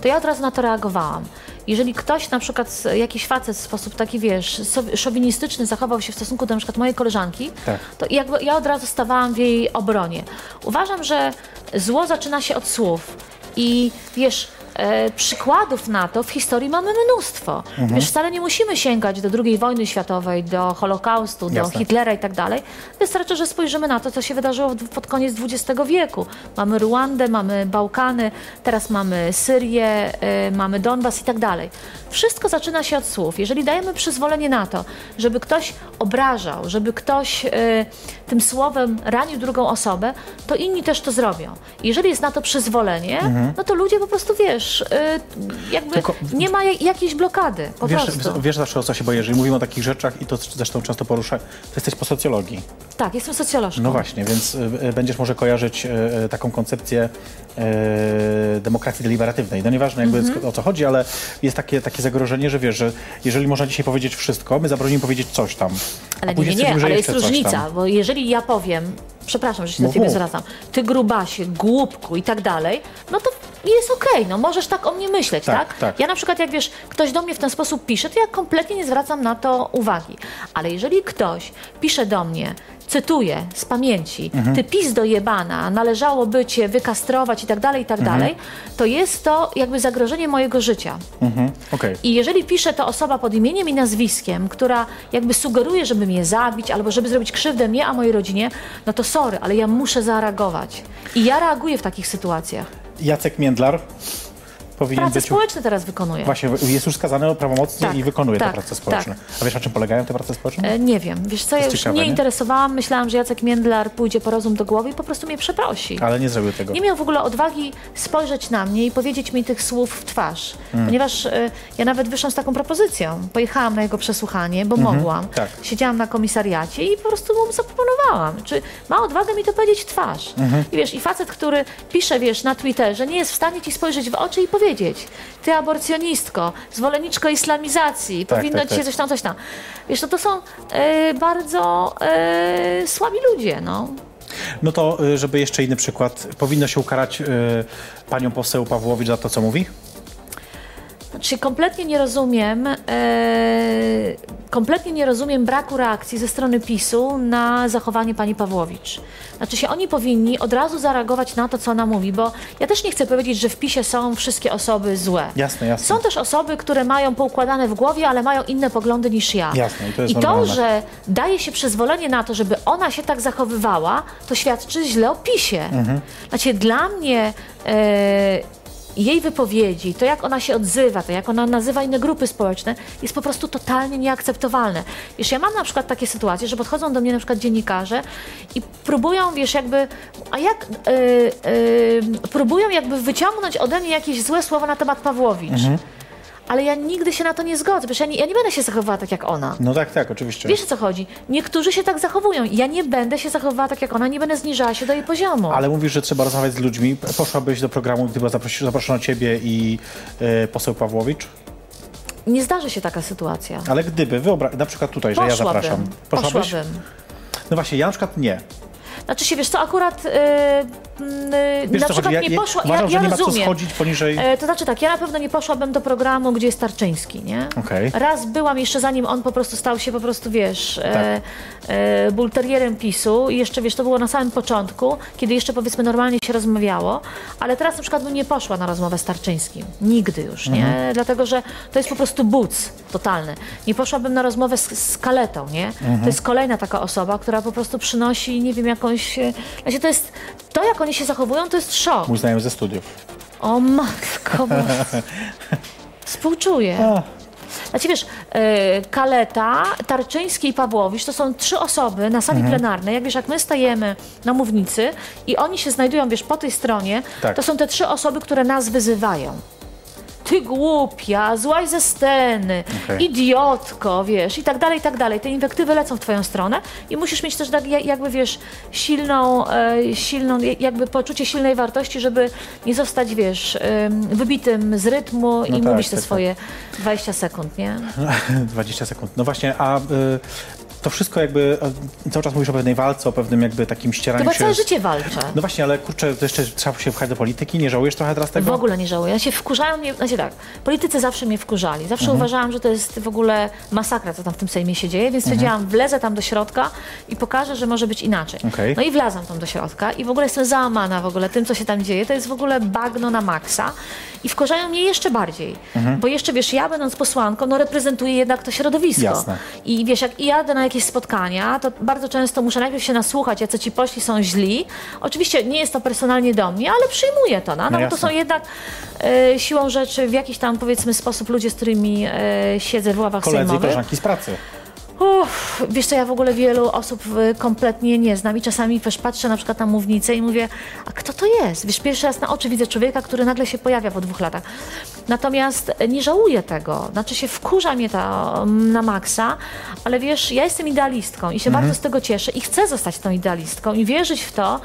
to ja od razu na to reagowałam. Jeżeli ktoś, na przykład jakiś facet w sposób taki, wiesz, szowinistyczny zachował się w stosunku do na przykład mojej koleżanki, Tak. to jakby ja od razu stawałam w jej obronie. Uważam, że zło zaczyna się od słów i wiesz, e, przykładów na to w historii mamy mnóstwo. Wiesz, wcale nie musimy sięgać do II wojny światowej, do Holokaustu, do Jasne. Hitlera i tak dalej. Wystarczy, że spojrzymy na to, co się wydarzyło pod koniec XX wieku. Mamy Ruandę, mamy Bałkany, teraz mamy Syrię, y, mamy Donbas i tak dalej. Wszystko zaczyna się od słów. Jeżeli dajemy przyzwolenie na to, żeby ktoś obrażał, żeby ktoś y, tym słowem ranił drugą osobę, to inni też to zrobią. Jeżeli jest na to przyzwolenie, no to ludzie po prostu, wiesz, y, jakby Tylko- nie ma jak- jakiejś blokady, po Wiesz, prostu. wiesz zawsze o co się boję, jeżeli mówimy o takich rzeczach i to zresztą często poruszę, to jesteś po socjologii. Tak, jestem socjolożką. No właśnie, więc y, y, będziesz może kojarzyć taką koncepcję demokracji deliberatywnej. No nieważne jakby Mhm. o co chodzi, ale jest takie, takie zagrożenie, że wiesz, że jeżeli można dzisiaj powiedzieć wszystko, my zabronimy powiedzieć coś tam. Ale nie, nie, nie, ale jest różnica, bo jeżeli ja powiem, przepraszam, że się do ciebie zwracam, ty grubasie, głupku i tak dalej, no to jest okej, no możesz tak o mnie myśleć, Tak, tak, tak. Ja na przykład jak wiesz, ktoś do mnie w ten sposób pisze, to ja kompletnie nie zwracam na to uwagi. Ale jeżeli ktoś pisze do mnie, cytuję z pamięci, Mhm. ty pis dojebana, należałoby cię wykastrować i tak dalej, i tak Mhm. dalej, to jest to jakby zagrożenie mojego życia. Mhm, Okej. I jeżeli pisze to osoba pod imieniem i nazwiskiem, która jakby sugeruje, żeby mnie zabić albo żeby zrobić krzywdę mnie, a mojej rodzinie, no to sorry, ale ja muszę zareagować. I ja reaguję w takich sytuacjach. Jacek Międlar powinien Prace być... społeczne teraz wykonuję. Właśnie, jest już skazany prawomocnie Tak, i wykonuje te tak, prace społeczne. A wiesz, na czym polegają te prace społeczne? E, Nie wiem, wiesz co, ja już ciekawe, nie nie? interesowałam, myślałam, że Jacek Międlar pójdzie po rozum do głowy i po prostu mnie przeprosi. Ale nie zrobił tego. Nie miał w ogóle odwagi spojrzeć na mnie i powiedzieć mi tych słów w twarz. Mm. Ponieważ e, ja nawet wyszłam z taką propozycją. Pojechałam na jego przesłuchanie, bo mogłam. tak. Siedziałam na komisariacie i po prostu mu zaproponowałam. Czy ma odwagę mi to powiedzieć w twarz? Mhm. I wiesz, i facet, który pisze, wiesz, na Twitterze, nie jest w stanie ci spojrzeć w oczy i powiedzieć ty aborcjonistko, zwolenniczko islamizacji, Tak, powinno tak, ci się tak. coś tam, coś tam. Wiesz, no to są e, bardzo e, słabi ludzie, no. No to, y, żeby jeszcze inny przykład, powinno się ukarać y, panią poseł Pawłowicz za to, co mówi? Znaczy, kompletnie nie rozumiem, e, kompletnie nie rozumiem braku reakcji ze strony PiSu na zachowanie pani Pawłowicz. Znaczy się, oni powinni od razu zareagować na to, co ona mówi, bo ja też nie chcę powiedzieć, że w PiSie są wszystkie osoby złe. Jasne, jasne. Są też osoby, które mają poukładane w głowie, ale mają inne poglądy niż ja. Jasne, i to jest to, normalne. że daje się przyzwolenie na to, żeby ona się tak zachowywała, to świadczy źle o PiSie. Mhm. Znaczy, dla mnie e, jej wypowiedzi, to jak ona się odzywa, to jak ona nazywa inne grupy społeczne, jest po prostu totalnie nieakceptowalne. Wiesz, ja mam na przykład takie sytuacje, że podchodzą do mnie na przykład dziennikarze i próbują, wiesz, jakby, a jak, e, e, próbują jakby wyciągnąć ode mnie jakieś złe słowa na temat Pawłowicz. Ale ja nigdy się na to nie zgodzę, przecież ja nie, ja nie będę się zachowywała tak jak ona. No tak, tak, oczywiście. Wiesz o co chodzi? Niektórzy się tak zachowują. Ja nie będę się zachowywała tak jak ona, nie będę zniżała się do jej poziomu. Ale mówisz, że trzeba rozmawiać z ludźmi. Poszłabyś do programu, gdyby zaprosi- zaproszono ciebie i e, poseł Pawłowicz? Nie zdarzy się taka sytuacja. Ale gdyby, wyobra- na przykład tutaj, że ja Poszłabym. zapraszam. Poszłabym. No właśnie, ja na przykład nie. Znaczy się, wiesz co, akurat yy, Wiesz na co przykład? Ja, nie ja, poszła, uważam, ja, że ja co rozumiem. schodzić poniżej... E, to znaczy tak, ja na pewno nie poszłabym do programu, gdzie jest Tarczyński, nie? Okej. Raz byłam jeszcze zanim on po prostu stał się po prostu, wiesz, Tak. e, e, bulterierem PiSu i jeszcze, wiesz, to było na samym początku, kiedy jeszcze powiedzmy normalnie się rozmawiało, ale teraz na przykład bym nie poszła na rozmowę z Tarczyńskim. Nigdy już, nie? Mhm. Dlatego, że to jest po prostu buc totalny. Nie poszłabym na rozmowę z, z Kaletą, nie? Mhm. To jest kolejna taka osoba, która po prostu przynosi, nie wiem, jakąś... e, Znaczy to jest... To, jak oni się zachowują, to jest szok. Mój znajomy ze studiów. O matko boska. Współczuję. Znaczy wiesz, e, Kaleta, Tarczyński i Pawłowicz to są trzy osoby na sali plenarnej. Jak wiesz, jak my stajemy na mównicy i oni się znajdują, wiesz, po tej stronie, Tak. to są te trzy osoby, które nas wyzywają. Ty głupia, złaź ze sceny, Okej. idiotko, wiesz, i tak dalej, i tak dalej. Te inwektywy lecą w twoją stronę i musisz mieć też tak, ja- jakby, wiesz, silną, e, silną, jakby poczucie silnej wartości, żeby nie zostać, wiesz, em, wybitym z rytmu i tak, mówić te tak, swoje 20 sekund, nie? 20 sekund. No właśnie, a y, to wszystko jakby, cały czas mówisz o pewnej walce, o pewnym jakby takim ścieraniu Chyba się... całe życie walczę. No właśnie, ale kurczę, to jeszcze trzeba się wchać do polityki, nie żałujesz trochę teraz W tego? ogóle nie żałuję. Ja się wkurzają mnie, znaczy tak, politycy zawsze mnie wkurzali. Zawsze Mhm. uważałam, że to jest w ogóle masakra, co tam w tym Sejmie się dzieje, więc stwierdziłam, wlezę tam do środka i pokażę, że może być inaczej. Okej. No i wlazłam tam do środka i w ogóle jestem załamana w ogóle tym, co się tam dzieje. To jest w ogóle bagno na maksa i wkurzają mnie jeszcze bardziej. Mhm. Bo jeszcze, wiesz, ja będąc posłanką, no reprezentuję jednak to środowisko. Jasne. I wiesz, jak jadę na jakieś spotkania, to bardzo często muszę najpierw się nasłuchać, jacy ci pośli są źli. Oczywiście nie jest to personalnie do mnie, ale przyjmuję to, no, no, bo to są jednak e, siłą rzeczy w jakiś tam powiedzmy sposób ludzie, z którymi e, siedzę w ławach Koledzy i sejmowych. koleżanki z pracy. Uff, wiesz co, ja w ogóle wielu osób kompletnie nie znam i czasami też patrzę na przykład na mównicę i mówię, a kto to jest? Wiesz, pierwszy raz na oczy widzę człowieka, który nagle się pojawia po dwóch latach. Natomiast e, nie żałuję tego, znaczy się wkurza mnie to mm, na maksa, ale wiesz, ja jestem idealistką i się bardzo z tego cieszę i chcę zostać tą idealistką i wierzyć w to,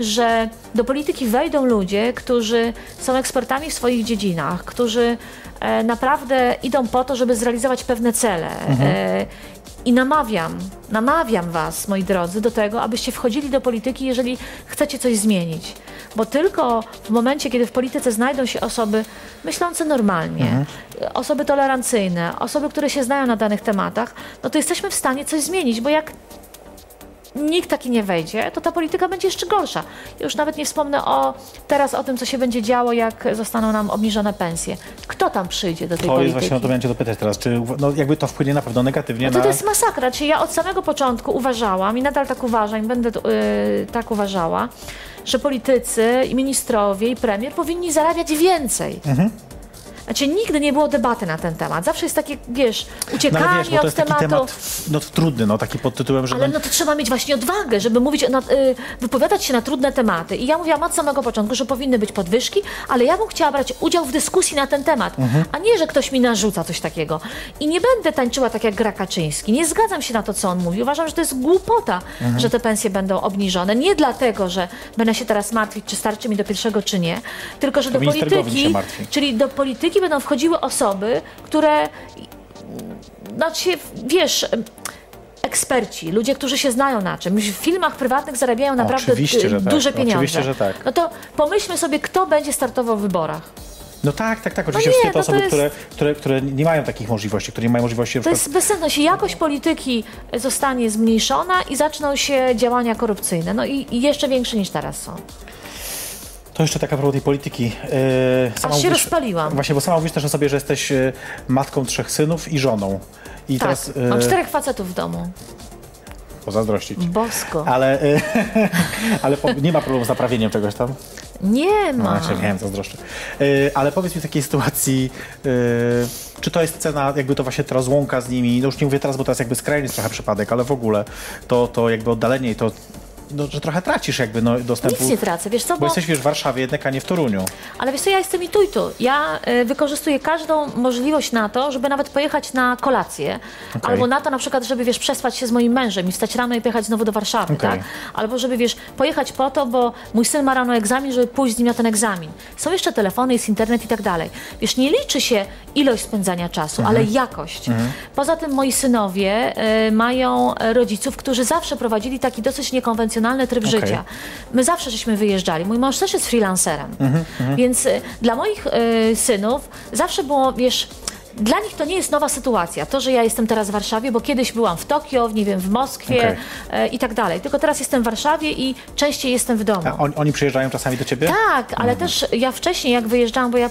że do polityki wejdą ludzie, którzy są ekspertami w swoich dziedzinach, którzy e, naprawdę idą po to, żeby zrealizować pewne cele. E, i namawiam, namawiam Was, moi drodzy, do tego, abyście wchodzili do polityki, jeżeli chcecie coś zmienić. Bo tylko w momencie, kiedy w polityce znajdą się osoby myślące normalnie, osoby tolerancyjne, osoby, które się znają na danych tematach, no to jesteśmy w stanie coś zmienić, bo jak nikt taki nie wejdzie, to ta polityka będzie jeszcze gorsza. Już nawet nie wspomnę o, teraz o tym, co się będzie działo, jak zostaną nam obniżone pensje. Kto tam przyjdzie do tej To jest polityki? właśnie, no to miałem cię dopytać teraz, czy no, jakby to wpłynie na pewno negatywnie No to, na... to jest masakra. Czyli ja od samego początku uważałam i nadal tak uważam i będę yy, tak uważała, że politycy i ministrowie i premier powinni zarabiać więcej. Mhm. Znaczy nigdy nie było debaty na ten temat. Zawsze jest takie, wiesz, No uciekanie ale wiesz, to od jest taki tematu. temat no, trudny, no taki pod tytułem, że Ale no, no to trzeba mieć właśnie odwagę, żeby mówić, na, y, wypowiadać się na trudne tematy. I ja mówiłam od samego początku, że powinny być podwyżki, ale ja bym chciała brać udział w dyskusji na ten temat, a nie, że ktoś mi narzuca coś takiego. I nie będę tańczyła tak jak Gra Kaczyński. Nie zgadzam się na to, co on mówi. Uważam, że to jest głupota, że te pensje będą obniżone. Nie dlatego, że będę się teraz martwić, czy starczy mi do pierwszego, czy nie, tylko, że do Gowin się polityki, czyli do polityki będą wchodziły osoby, które znaczy, wiesz, eksperci, ludzie, którzy się znają na czymś, w filmach prywatnych zarabiają naprawdę Oczywiście, y, tak. duże pieniądze. Oczywiście, że tak. No to pomyślmy sobie, kto będzie startował w wyborach. no tak, tak, tak, oczywiście nie, wszystkie te no to osoby, jest- które, które, które nie mają takich możliwości, które nie mają możliwości To przykład jest bezsensne. Jeśli jakość polityki zostanie zmniejszona i zaczną się działania korupcyjne. No i, i jeszcze większe niż teraz są. To jeszcze taka propos tej polityki. Yy, sama Aż się rozpaliłam. Właśnie, bo sama mówisz też o sobie, że jesteś yy, matką trzech synów i żoną. I Tak, teraz yy, mam czterech facetów w domu. pozazdrościć. Bosko. Ale, yy, ale po, nie ma problemu z naprawieniem czegoś tam? Nie No, ma. znaczy, wiem, zazdroszczę. Yy, ale powiedz mi w takiej sytuacji, yy, czy to jest cena, jakby to właśnie ta rozłąka z nimi, no już nie mówię teraz, bo to jest jakby skrajny trochę przypadek, ale w ogóle to, to jakby oddalenie i to no, że trochę tracisz jakby no, dostępu. Nic nie tracę, wiesz co, Bo bo, jesteś wiesz, w Warszawie jednak, a nie w Toruniu. ale wiesz co, ja jestem i tu i tu. Ja y, wykorzystuję każdą możliwość na to, żeby nawet pojechać na kolację, Okej. albo na to na przykład, żeby wiesz, przespać się z moim mężem i wstać rano i pojechać znowu do Warszawy, Okej. tak? Albo żeby wiesz, pojechać po to, bo mój syn ma rano egzamin, żeby pójść z nim na ten egzamin. Są jeszcze telefony, jest internet i tak dalej. Wiesz, nie liczy się ilość spędzania czasu, Mhm. ale jakość. Poza tym moi synowie y, mają e, rodziców, którzy zawsze prowadzili taki dosyć niekonwencjonalny tryb Okej. życia. My zawsze żeśmy wyjeżdżali. Mój mąż też jest freelancerem. Mhm, Więc y, dla moich y, synów zawsze było, wiesz, dla nich to nie jest nowa sytuacja. To, że ja jestem teraz w Warszawie, bo kiedyś byłam w Tokio, w, nie wiem, w Moskwie Okej. e, i tak dalej. Tylko teraz jestem w Warszawie i częściej jestem w domu. On, oni przyjeżdżają czasami do ciebie? Tak, ale też ja wcześniej, jak wyjeżdżałam, bo ja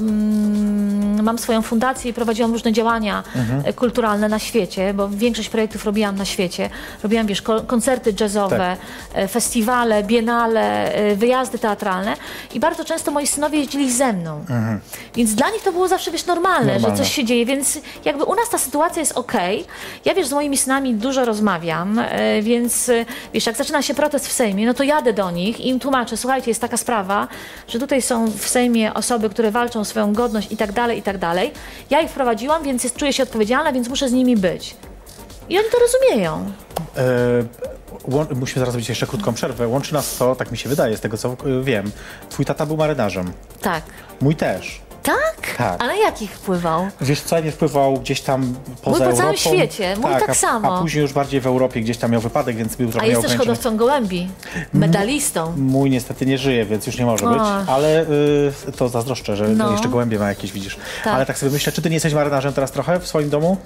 mm, mam swoją fundację i prowadziłam różne działania e, kulturalne na świecie, bo większość projektów robiłam na świecie. Robiłam, wiesz, ko- koncerty jazzowe, e, festiwale, biennale, wyjazdy teatralne i bardzo często moi synowie jeździli ze mną. Więc dla nich to było zawsze, wiesz, normalne, Normalne. że coś się dzieje, więc jakby u nas ta sytuacja jest okej. Ja, wiesz, z moimi synami dużo rozmawiam, e, więc, e, wiesz, jak zaczyna się protest w Sejmie, no to jadę do nich i im tłumaczę, słuchajcie, jest taka sprawa, że tutaj są w Sejmie osoby, które walczą o swoją godność i tak dalej, i tak dalej. Ja ich wprowadziłam, więc jest, czuję się odpowiedzialna, więc muszę z nimi być. I oni to rozumieją. E, musimy zaraz zrobić jeszcze krótką przerwę. Łączy nas to, tak mi się wydaje, z tego co e, wiem. Twój tata był marynarzem. Tak. Mój też. Tak? Tak. A na jakich wpływał? Wiesz co, nie wpływał gdzieś tam poza po całym Europą. świecie. Mój tak a, samo. A później już bardziej w Europie gdzieś tam miał wypadek, więc był A trochę jest też nieograniczony. hodowcą gołębi, medalistą. Mój niestety nie żyje, więc już nie może O. być, ale y, to zazdroszczę, że No. jeszcze gołębie ma jakieś, widzisz. Tak. Ale tak sobie myślę, czy ty nie jesteś marynarzem teraz trochę w swoim domu?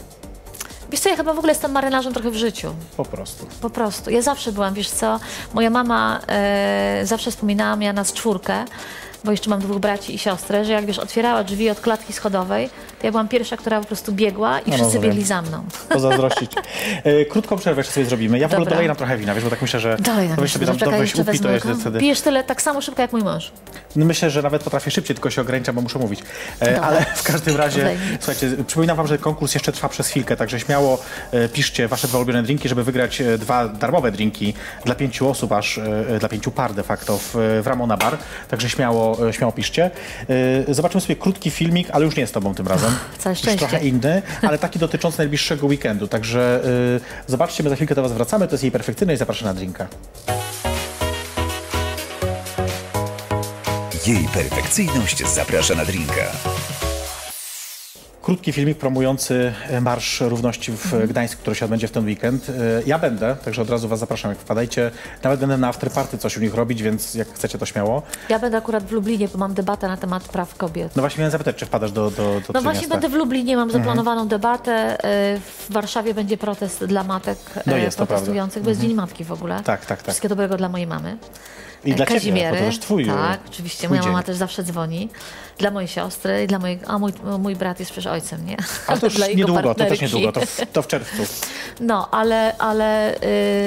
Wiesz co, ja chyba w ogóle jestem marynarzem trochę w życiu. Po prostu. Po prostu. Ja zawsze byłam, wiesz co, moja mama e, zawsze wspominała mnie nas czwórkę, bo jeszcze mam dwóch braci i siostrę, że jak wiesz, otwierała drzwi od klatki schodowej, to ja byłam pierwsza, która po prostu biegła i No, wszyscy rozumiem. biegli za mną. Pozazdrościć. E, krótką przerwę jeszcze sobie zrobimy. Ja w ogóle dolej nam trochę wina, wiesz, bo tak myślę, że Dalej na to weź sobie tam jeszcze upi, to łyka. wtedy... Pijesz tyle tak samo szybko jak mój mąż. No myślę, że nawet potrafię szybciej, tylko się ograniczam, bo muszę mówić. E, ale w każdym razie, słuchajcie, przypominam wam, że konkurs jeszcze trwa przez chwilkę, także śmiało e, piszcie wasze dwa ulubione drinki, żeby wygrać e, dwa darmowe drinki dla pięciu osób, aż e, dla pięciu par de facto w, w Ramona Bar. Także śmiało, e, śmiało piszcie. E, zobaczymy sobie krótki filmik, ale już nie z tobą tym razem. Całe Już szczęście. trochę inny, ale taki dotyczący najbliższego weekendu. Także e, zobaczcie, my za chwilkę do was wracamy. To jest jej perfekcyjne i zapraszam na drinka. Jej perfekcyjność zaprasza na drinka. Krótki filmik promujący e, Marsz Równości w Mhm. Gdańsku, który się odbędzie w ten weekend. E, Ja będę, także od razu was zapraszam, jak wpadajcie. Nawet będę na afterparty coś u nich robić, więc jak chcecie, to śmiało. Ja będę akurat w Lublinie, bo mam debatę na temat praw kobiet. No właśnie miałem zapytać, czy wpadasz do, do, do No właśnie będę w Lublinie, mam zaplanowaną debatę. y, W Warszawie będzie protest dla matek No jest, to protestujących, bo jest Dzień Matki w ogóle. Tak, tak, tak. Wszystkiego dobrego dla mojej mamy. I dla ciebie, Kazimiery. bo to też twój Tak, oczywiście. twój Moja dzień. mama też zawsze dzwoni. Dla mojej siostry i dla mojej... A mój, mój brat jest przecież ojcem, nie? A to już dla niedługo, to też niedługo, to w, to w czerwcu. No, ale, ale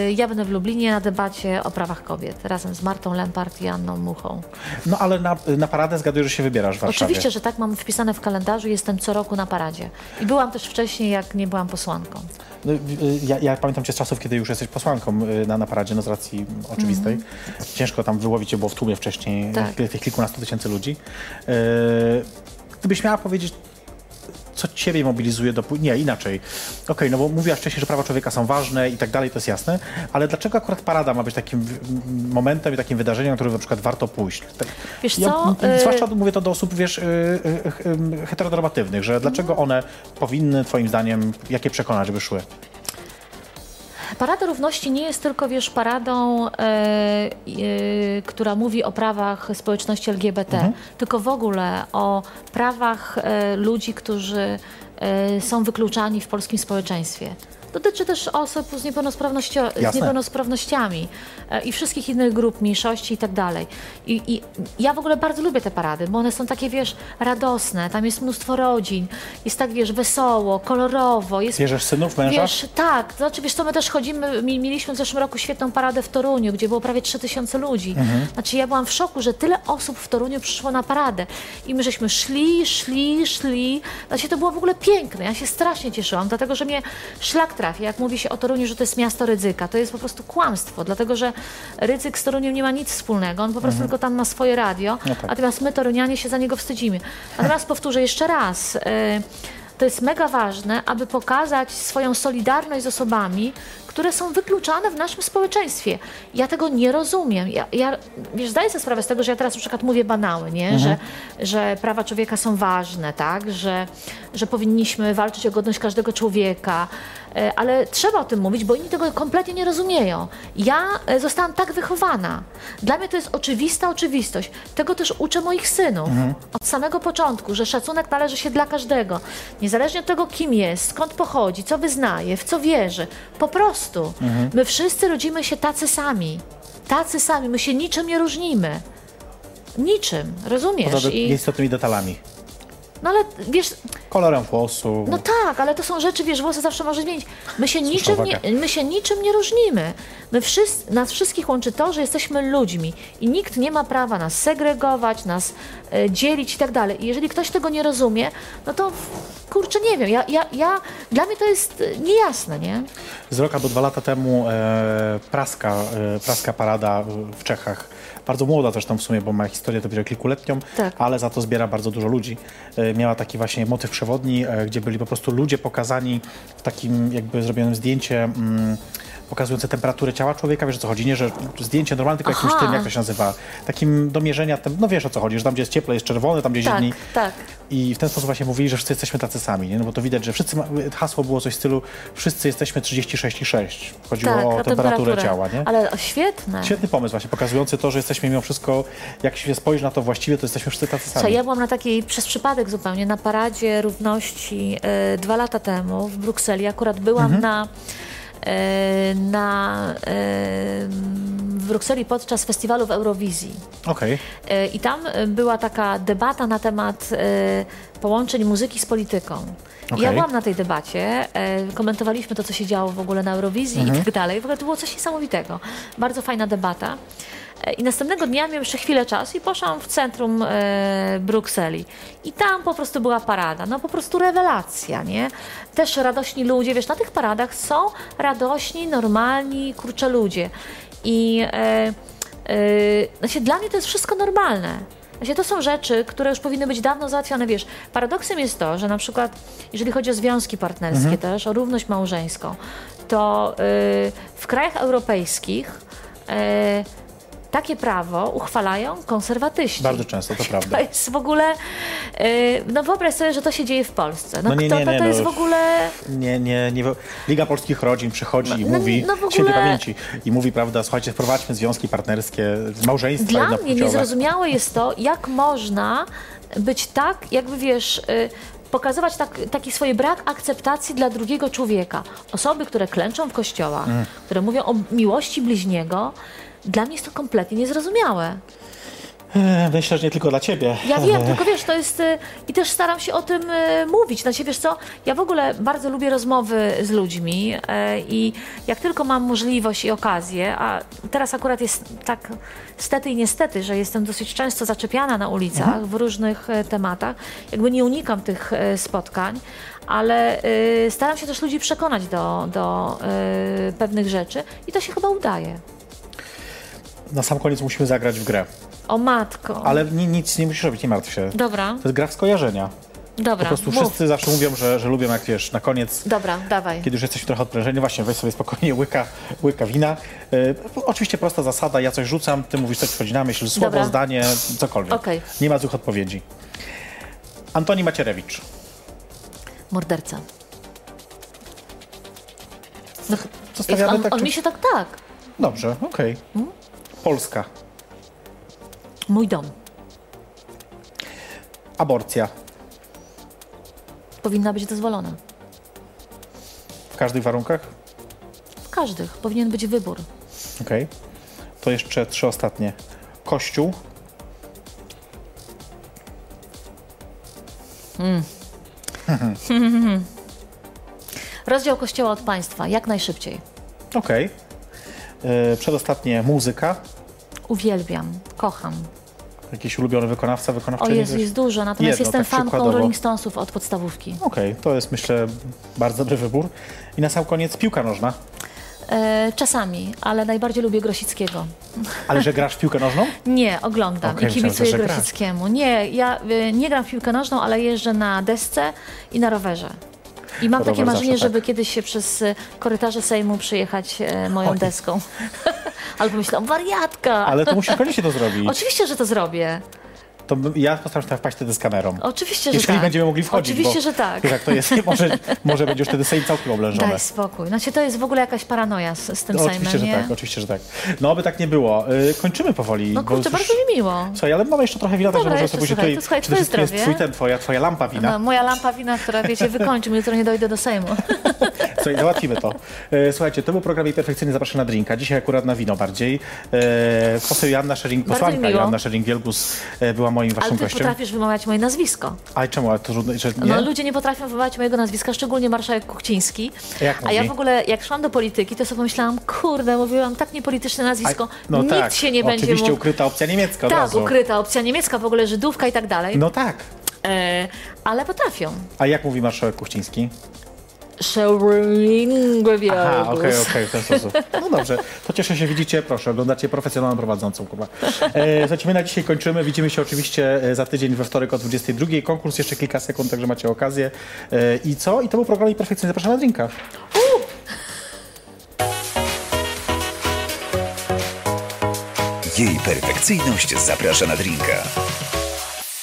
y, ja będę w Lublinie na debacie o prawach kobiet razem z Martą Lempart i Anną Muchą. No ale na, na paradę zgaduję, że się wybierasz w Warszawie. Oczywiście, że tak mam wpisane w kalendarzu, jestem co roku na paradzie. I byłam też wcześniej, jak nie byłam posłanką. No, y, Ja, ja pamiętam cię z czasów, kiedy już jesteś posłanką y, na, na paradzie, no z racji oczywistej. Ciężko tam wyłowić cię było w tłumie wcześniej. Tak. tych, kilkunastu tysięcy ludzi. Y, Gdybyś miała powiedzieć, co ciebie mobilizuje do... Nie, inaczej. Okej, no bo mówiłaś wcześniej, że prawa człowieka są ważne i tak dalej, to jest jasne, ale dlaczego akurat parada ma być takim momentem i takim wydarzeniem, na które na przykład warto pójść? Tak- Wiesz ja, co, m, y- Zwłaszcza mówię to do osób, wiesz, y, y, heteronormatywnych, że dlaczego one powinny, twoim zdaniem, jakie przekonać, żeby szły? Parada Równości nie jest tylko, wiesz, paradą, e, e, która mówi o prawach społeczności LGBT, tylko w ogóle o prawach e, ludzi, którzy e, są wykluczani w polskim społeczeństwie. Dotyczy też osób z, niepełnosprawnościo- z niepełnosprawnościami e, i wszystkich innych grup, mniejszości i tak dalej. I, I ja w ogóle bardzo lubię te parady, bo one są takie, wiesz, radosne, tam jest mnóstwo rodzin, jest tak, wiesz, wesoło, kolorowo, jest Bierzesz synów, męża? Wiesz, tak, to znaczy, wiesz co, my też chodzimy, mi- mieliśmy w zeszłym roku świetną paradę w Toruniu, gdzie było prawie 3000 ludzi. Znaczy ja byłam w szoku, że tyle osób w Toruniu przyszło na paradę. I my żeśmy szli, szli, szli. Znaczy to było w ogóle piękne, ja się strasznie cieszyłam, dlatego że mnie szlak geografię. Jak mówi się o Toruniu, że to jest miasto ryzyka, to jest po prostu kłamstwo, dlatego że ryzyk z Toruniem nie ma nic wspólnego. On po prostu tylko tam ma swoje radio, Mhm. No tak. natomiast my, Torunianie, się za niego wstydzimy. Natomiast powtórzę jeszcze raz. y, To jest mega ważne, aby pokazać swoją solidarność z osobami, które są wykluczane w naszym społeczeństwie. Ja tego nie rozumiem. Ja, ja wiesz, zdaję sobie sprawę z tego, że ja teraz na przykład mówię banały, nie? Że, że prawa człowieka są ważne, tak? Że, że powinniśmy walczyć o godność każdego człowieka, ale trzeba o tym mówić, bo inni tego kompletnie nie rozumieją. Ja e, zostałam tak wychowana. Dla mnie to jest oczywista oczywistość. Tego też uczę moich synów od samego początku, że szacunek należy się dla każdego. Niezależnie od tego, kim jest, skąd pochodzi, co wyznaje, w co wierzy. Po prostu. My wszyscy rodzimy się tacy sami. Tacy sami. My się niczym nie różnimy. Niczym, rozumiesz? Poza I, istotnymi detalami. No ale wiesz, Kolorem włosu. no tak, ale to są rzeczy, wiesz, włosy zawsze może zmienić. My się, niczym uwagę. nie, my się niczym nie różnimy. My wszyscy, nas wszystkich łączy to, że jesteśmy ludźmi i nikt nie ma prawa nas segregować, nas e, dzielić i tak dalej. I jeżeli ktoś tego nie rozumie, no to kurczę, nie wiem, ja, ja, ja, dla mnie to jest e, niejasne, nie? Z rok albo dwa lata temu e, praska, e, praska parada w Czechach, bardzo młoda zresztą w sumie, bo ma historię dopiero kilkuletnią, Tak. ale za to zbiera bardzo dużo ludzi. E, miała taki właśnie motyw przewodni, e, gdzie byli po prostu ludzie pokazani w takim jakby zrobionym zdjęcie mm, pokazujące temperaturę ciała człowieka, wiesz o co chodzi, nie, że zdjęcie normalne, tylko jakimś Aha. tym, jak to się nazywa, takim do mierzenia, tem- no wiesz o co chodzi, że tam gdzie jest ciepło jest czerwone, tam gdzie Tak, zimniej. tak. I w ten sposób właśnie mówili, że wszyscy jesteśmy tacy sami, nie? No bo to widać, że wszyscy, ma, hasło było coś w stylu wszyscy jesteśmy 36,6. Chodziło Tak, o o temperaturę temperaturę. ciała, nie? Ale świetne. Świetny pomysł właśnie, pokazujący to, że jesteśmy mimo wszystko, jak się spojrzy na to właściwie, to jesteśmy wszyscy tacy sami. Słuchaj, ja byłam na takiej, przez przypadek zupełnie, na paradzie równości e, dwa lata temu w Brukseli. Akurat byłam Mhm. na, na, e, w Brukseli podczas festiwalu w Eurowizji. Okej, E, I tam e, była taka debata na temat e, połączeń muzyki z polityką. I Ja byłam na tej debacie, e, komentowaliśmy to, co się działo w ogóle na Eurowizji Mhm. i tak dalej. W ogóle to było coś niesamowitego. Bardzo fajna debata. E, I następnego dnia miałam jeszcze chwilę czasu i poszłam w centrum e, Brukseli. I tam po prostu była parada. No po prostu rewelacja, nie? Też radośni ludzie. Wiesz, na tych paradach są radośni, normalni, kurcze ludzie. I e, Yy, znaczy dla mnie to jest wszystko normalne. Znaczy, to są rzeczy, które już powinny być dawno załatwione. Wiesz, paradoksem jest to, że na przykład, jeżeli chodzi o związki partnerskie też, o równość małżeńską, to yy, w krajach europejskich yy, takie prawo uchwalają konserwatyści. bardzo często, to prawda. To jest w ogóle. Yy, no wyobraź sobie, że to się dzieje w Polsce. No, No nie, kto, nie, to, nie, to no. jest w ogóle. Nie, nie, nie. Liga Polskich Rodzin przychodzi i No, mówi, no w ogóle- pamięci, i mówi, prawda, słuchajcie, wprowadźmy związki partnerskie, małżeństwa Dla mnie niezrozumiałe jest to, jak można być tak, jakby wiesz, y, pokazywać tak, taki swój brak akceptacji dla drugiego człowieka. Osoby, które klęczą w kościołach, Mm. które mówią o miłości bliźniego, dla mnie jest to kompletnie niezrozumiałe. E, Myślę, że nie tylko dla ciebie. Ja wiem, tylko wiesz, to jest. y, I też staram się o tym y, mówić. Znaczy, wiesz co, ja w ogóle bardzo lubię rozmowy z ludźmi i jak tylko mam możliwość i okazję, a teraz akurat jest tak stety i niestety, że jestem dosyć często zaczepiana na ulicach w różnych tematach, jakby nie unikam tych spotkań, ale y, staram się też ludzi przekonać do, do y, pewnych rzeczy i to się chyba udaje. Na sam koniec musimy zagrać w grę. O matko. Ale ni, nic nie musisz robić, nie martw się. Dobra, To jest gra w skojarzenia. dobra. Po prostu mów. wszyscy zawsze mówią, że, że lubią, jak wiesz, na koniec, Dobra, dawaj. kiedy już jesteśmy trochę odprężeni, właśnie weź sobie spokojnie łyka, łyka wina. E, oczywiście prosta zasada, ja coś rzucam, ty mówisz coś, co wchodzi na myśl, słowo, Dobra. zdanie, cokolwiek. Okej. Nie ma złych odpowiedzi. Antoni Macierewicz. Morderca. No, Zostawiamy on, tak... on czy- mi się tak, tak. Dobrze, okej. Polska. Mój dom. Aborcja. Powinna być dozwolona. W każdych warunkach? W każdych. Powinien być wybór. Okej. To jeszcze trzy ostatnie. Kościół. Rozdział kościoła od państwa. Jak najszybciej. Okej. E, Przedostatnie muzyka. Uwielbiam. Kocham. Jakiś ulubiony wykonawca, O wykonawczyni? Jezu, coś? jest dużo, natomiast Jedno, jestem tak fanką. Rolling Stonesów od podstawówki. Okej, to jest myślę bardzo dobry wybór. I na sam koniec piłka nożna. E, czasami, ale najbardziej lubię Grosickiego. Ale że grasz w piłkę nożną? Nie, oglądam Okej, i kibicuję myślałem. Grosickiemu. Nie, ja y, nie gram w piłkę nożną, ale jeżdżę na desce i na rowerze. I mam takie marzenie, tak. żeby kiedyś się przez y, korytarze Sejmu przyjechać e, moją Oj. deską. Albo myślałam, wariatka! Ale to musisz koniecznie to zrobić. Oczywiście, że to zrobię. To ja postaram się wpaść wtedy z kamerą. Oczywiście, że Jeśli tak. będziemy mogli wchodzić. Oczywiście, bo, że tak. Jak to jest, może, może będzie już wtedy Sejm całkiem oblężony. Daj spokój. Znaczy, to jest w ogóle jakaś paranoja z, z tym No, Sejmem, oczywiście, że nie? tak, oczywiście, że tak. No, aby tak nie było. Y, kończymy powoli. No kurczę, bardzo mi miło. Słuchaj, ale mamy jeszcze trochę wina, także Dobra, może sobie tutaj... to słuchaj, wszystkim jest zdrowie. twój ten, twoja, twoja lampa wina. No, moja lampa wina, która, wiecie, wykończy mnie, jutro nie dojdę do Sejmu. Słuchaj, załatwimy to. E, Słuchajcie, to był program perfekcyjny Zapraszam na drinka. Dzisiaj akurat na wino bardziej. E, poseł Joanna Szering, posłanka miło. Joanna Szering-Wielgus e, była moim Ale waszym ty gościem. potrafisz wymawiać moje nazwisko. Ale czemu? Ale to trudno, że nie? No, ludzie nie potrafią wymawiać mojego nazwiska, szczególnie marszałek Kuchciński. Jak A ja mówi? w ogóle, jak szłam do polityki, to sobie pomyślałam, kurde, mówiłam tak niepolityczne nazwisko, no nikt tak, się nie będzie oczywiście mógł... ukryta opcja niemiecka Tak, razu. ukryta opcja niemiecka, w ogóle Żydówka i tak dalej. No tak. E, ale potrafią. A jak mówi marszałek Kuchciński? Szeringowiagus. Aha, okej, okej, w ten sposób. No dobrze, to cieszę się, widzicie, proszę, oglądacie profesjonalną prowadzącą, kurwa. E, słuchajcie, my na dzisiaj kończymy, widzimy się oczywiście e, za tydzień we wtorek o 22. Konkurs jeszcze kilka sekund, także macie okazję. E, I co? I to był program i perfekcyjny Zapraszam na drinka. Jej perfekcyjność zaprasza na drinka.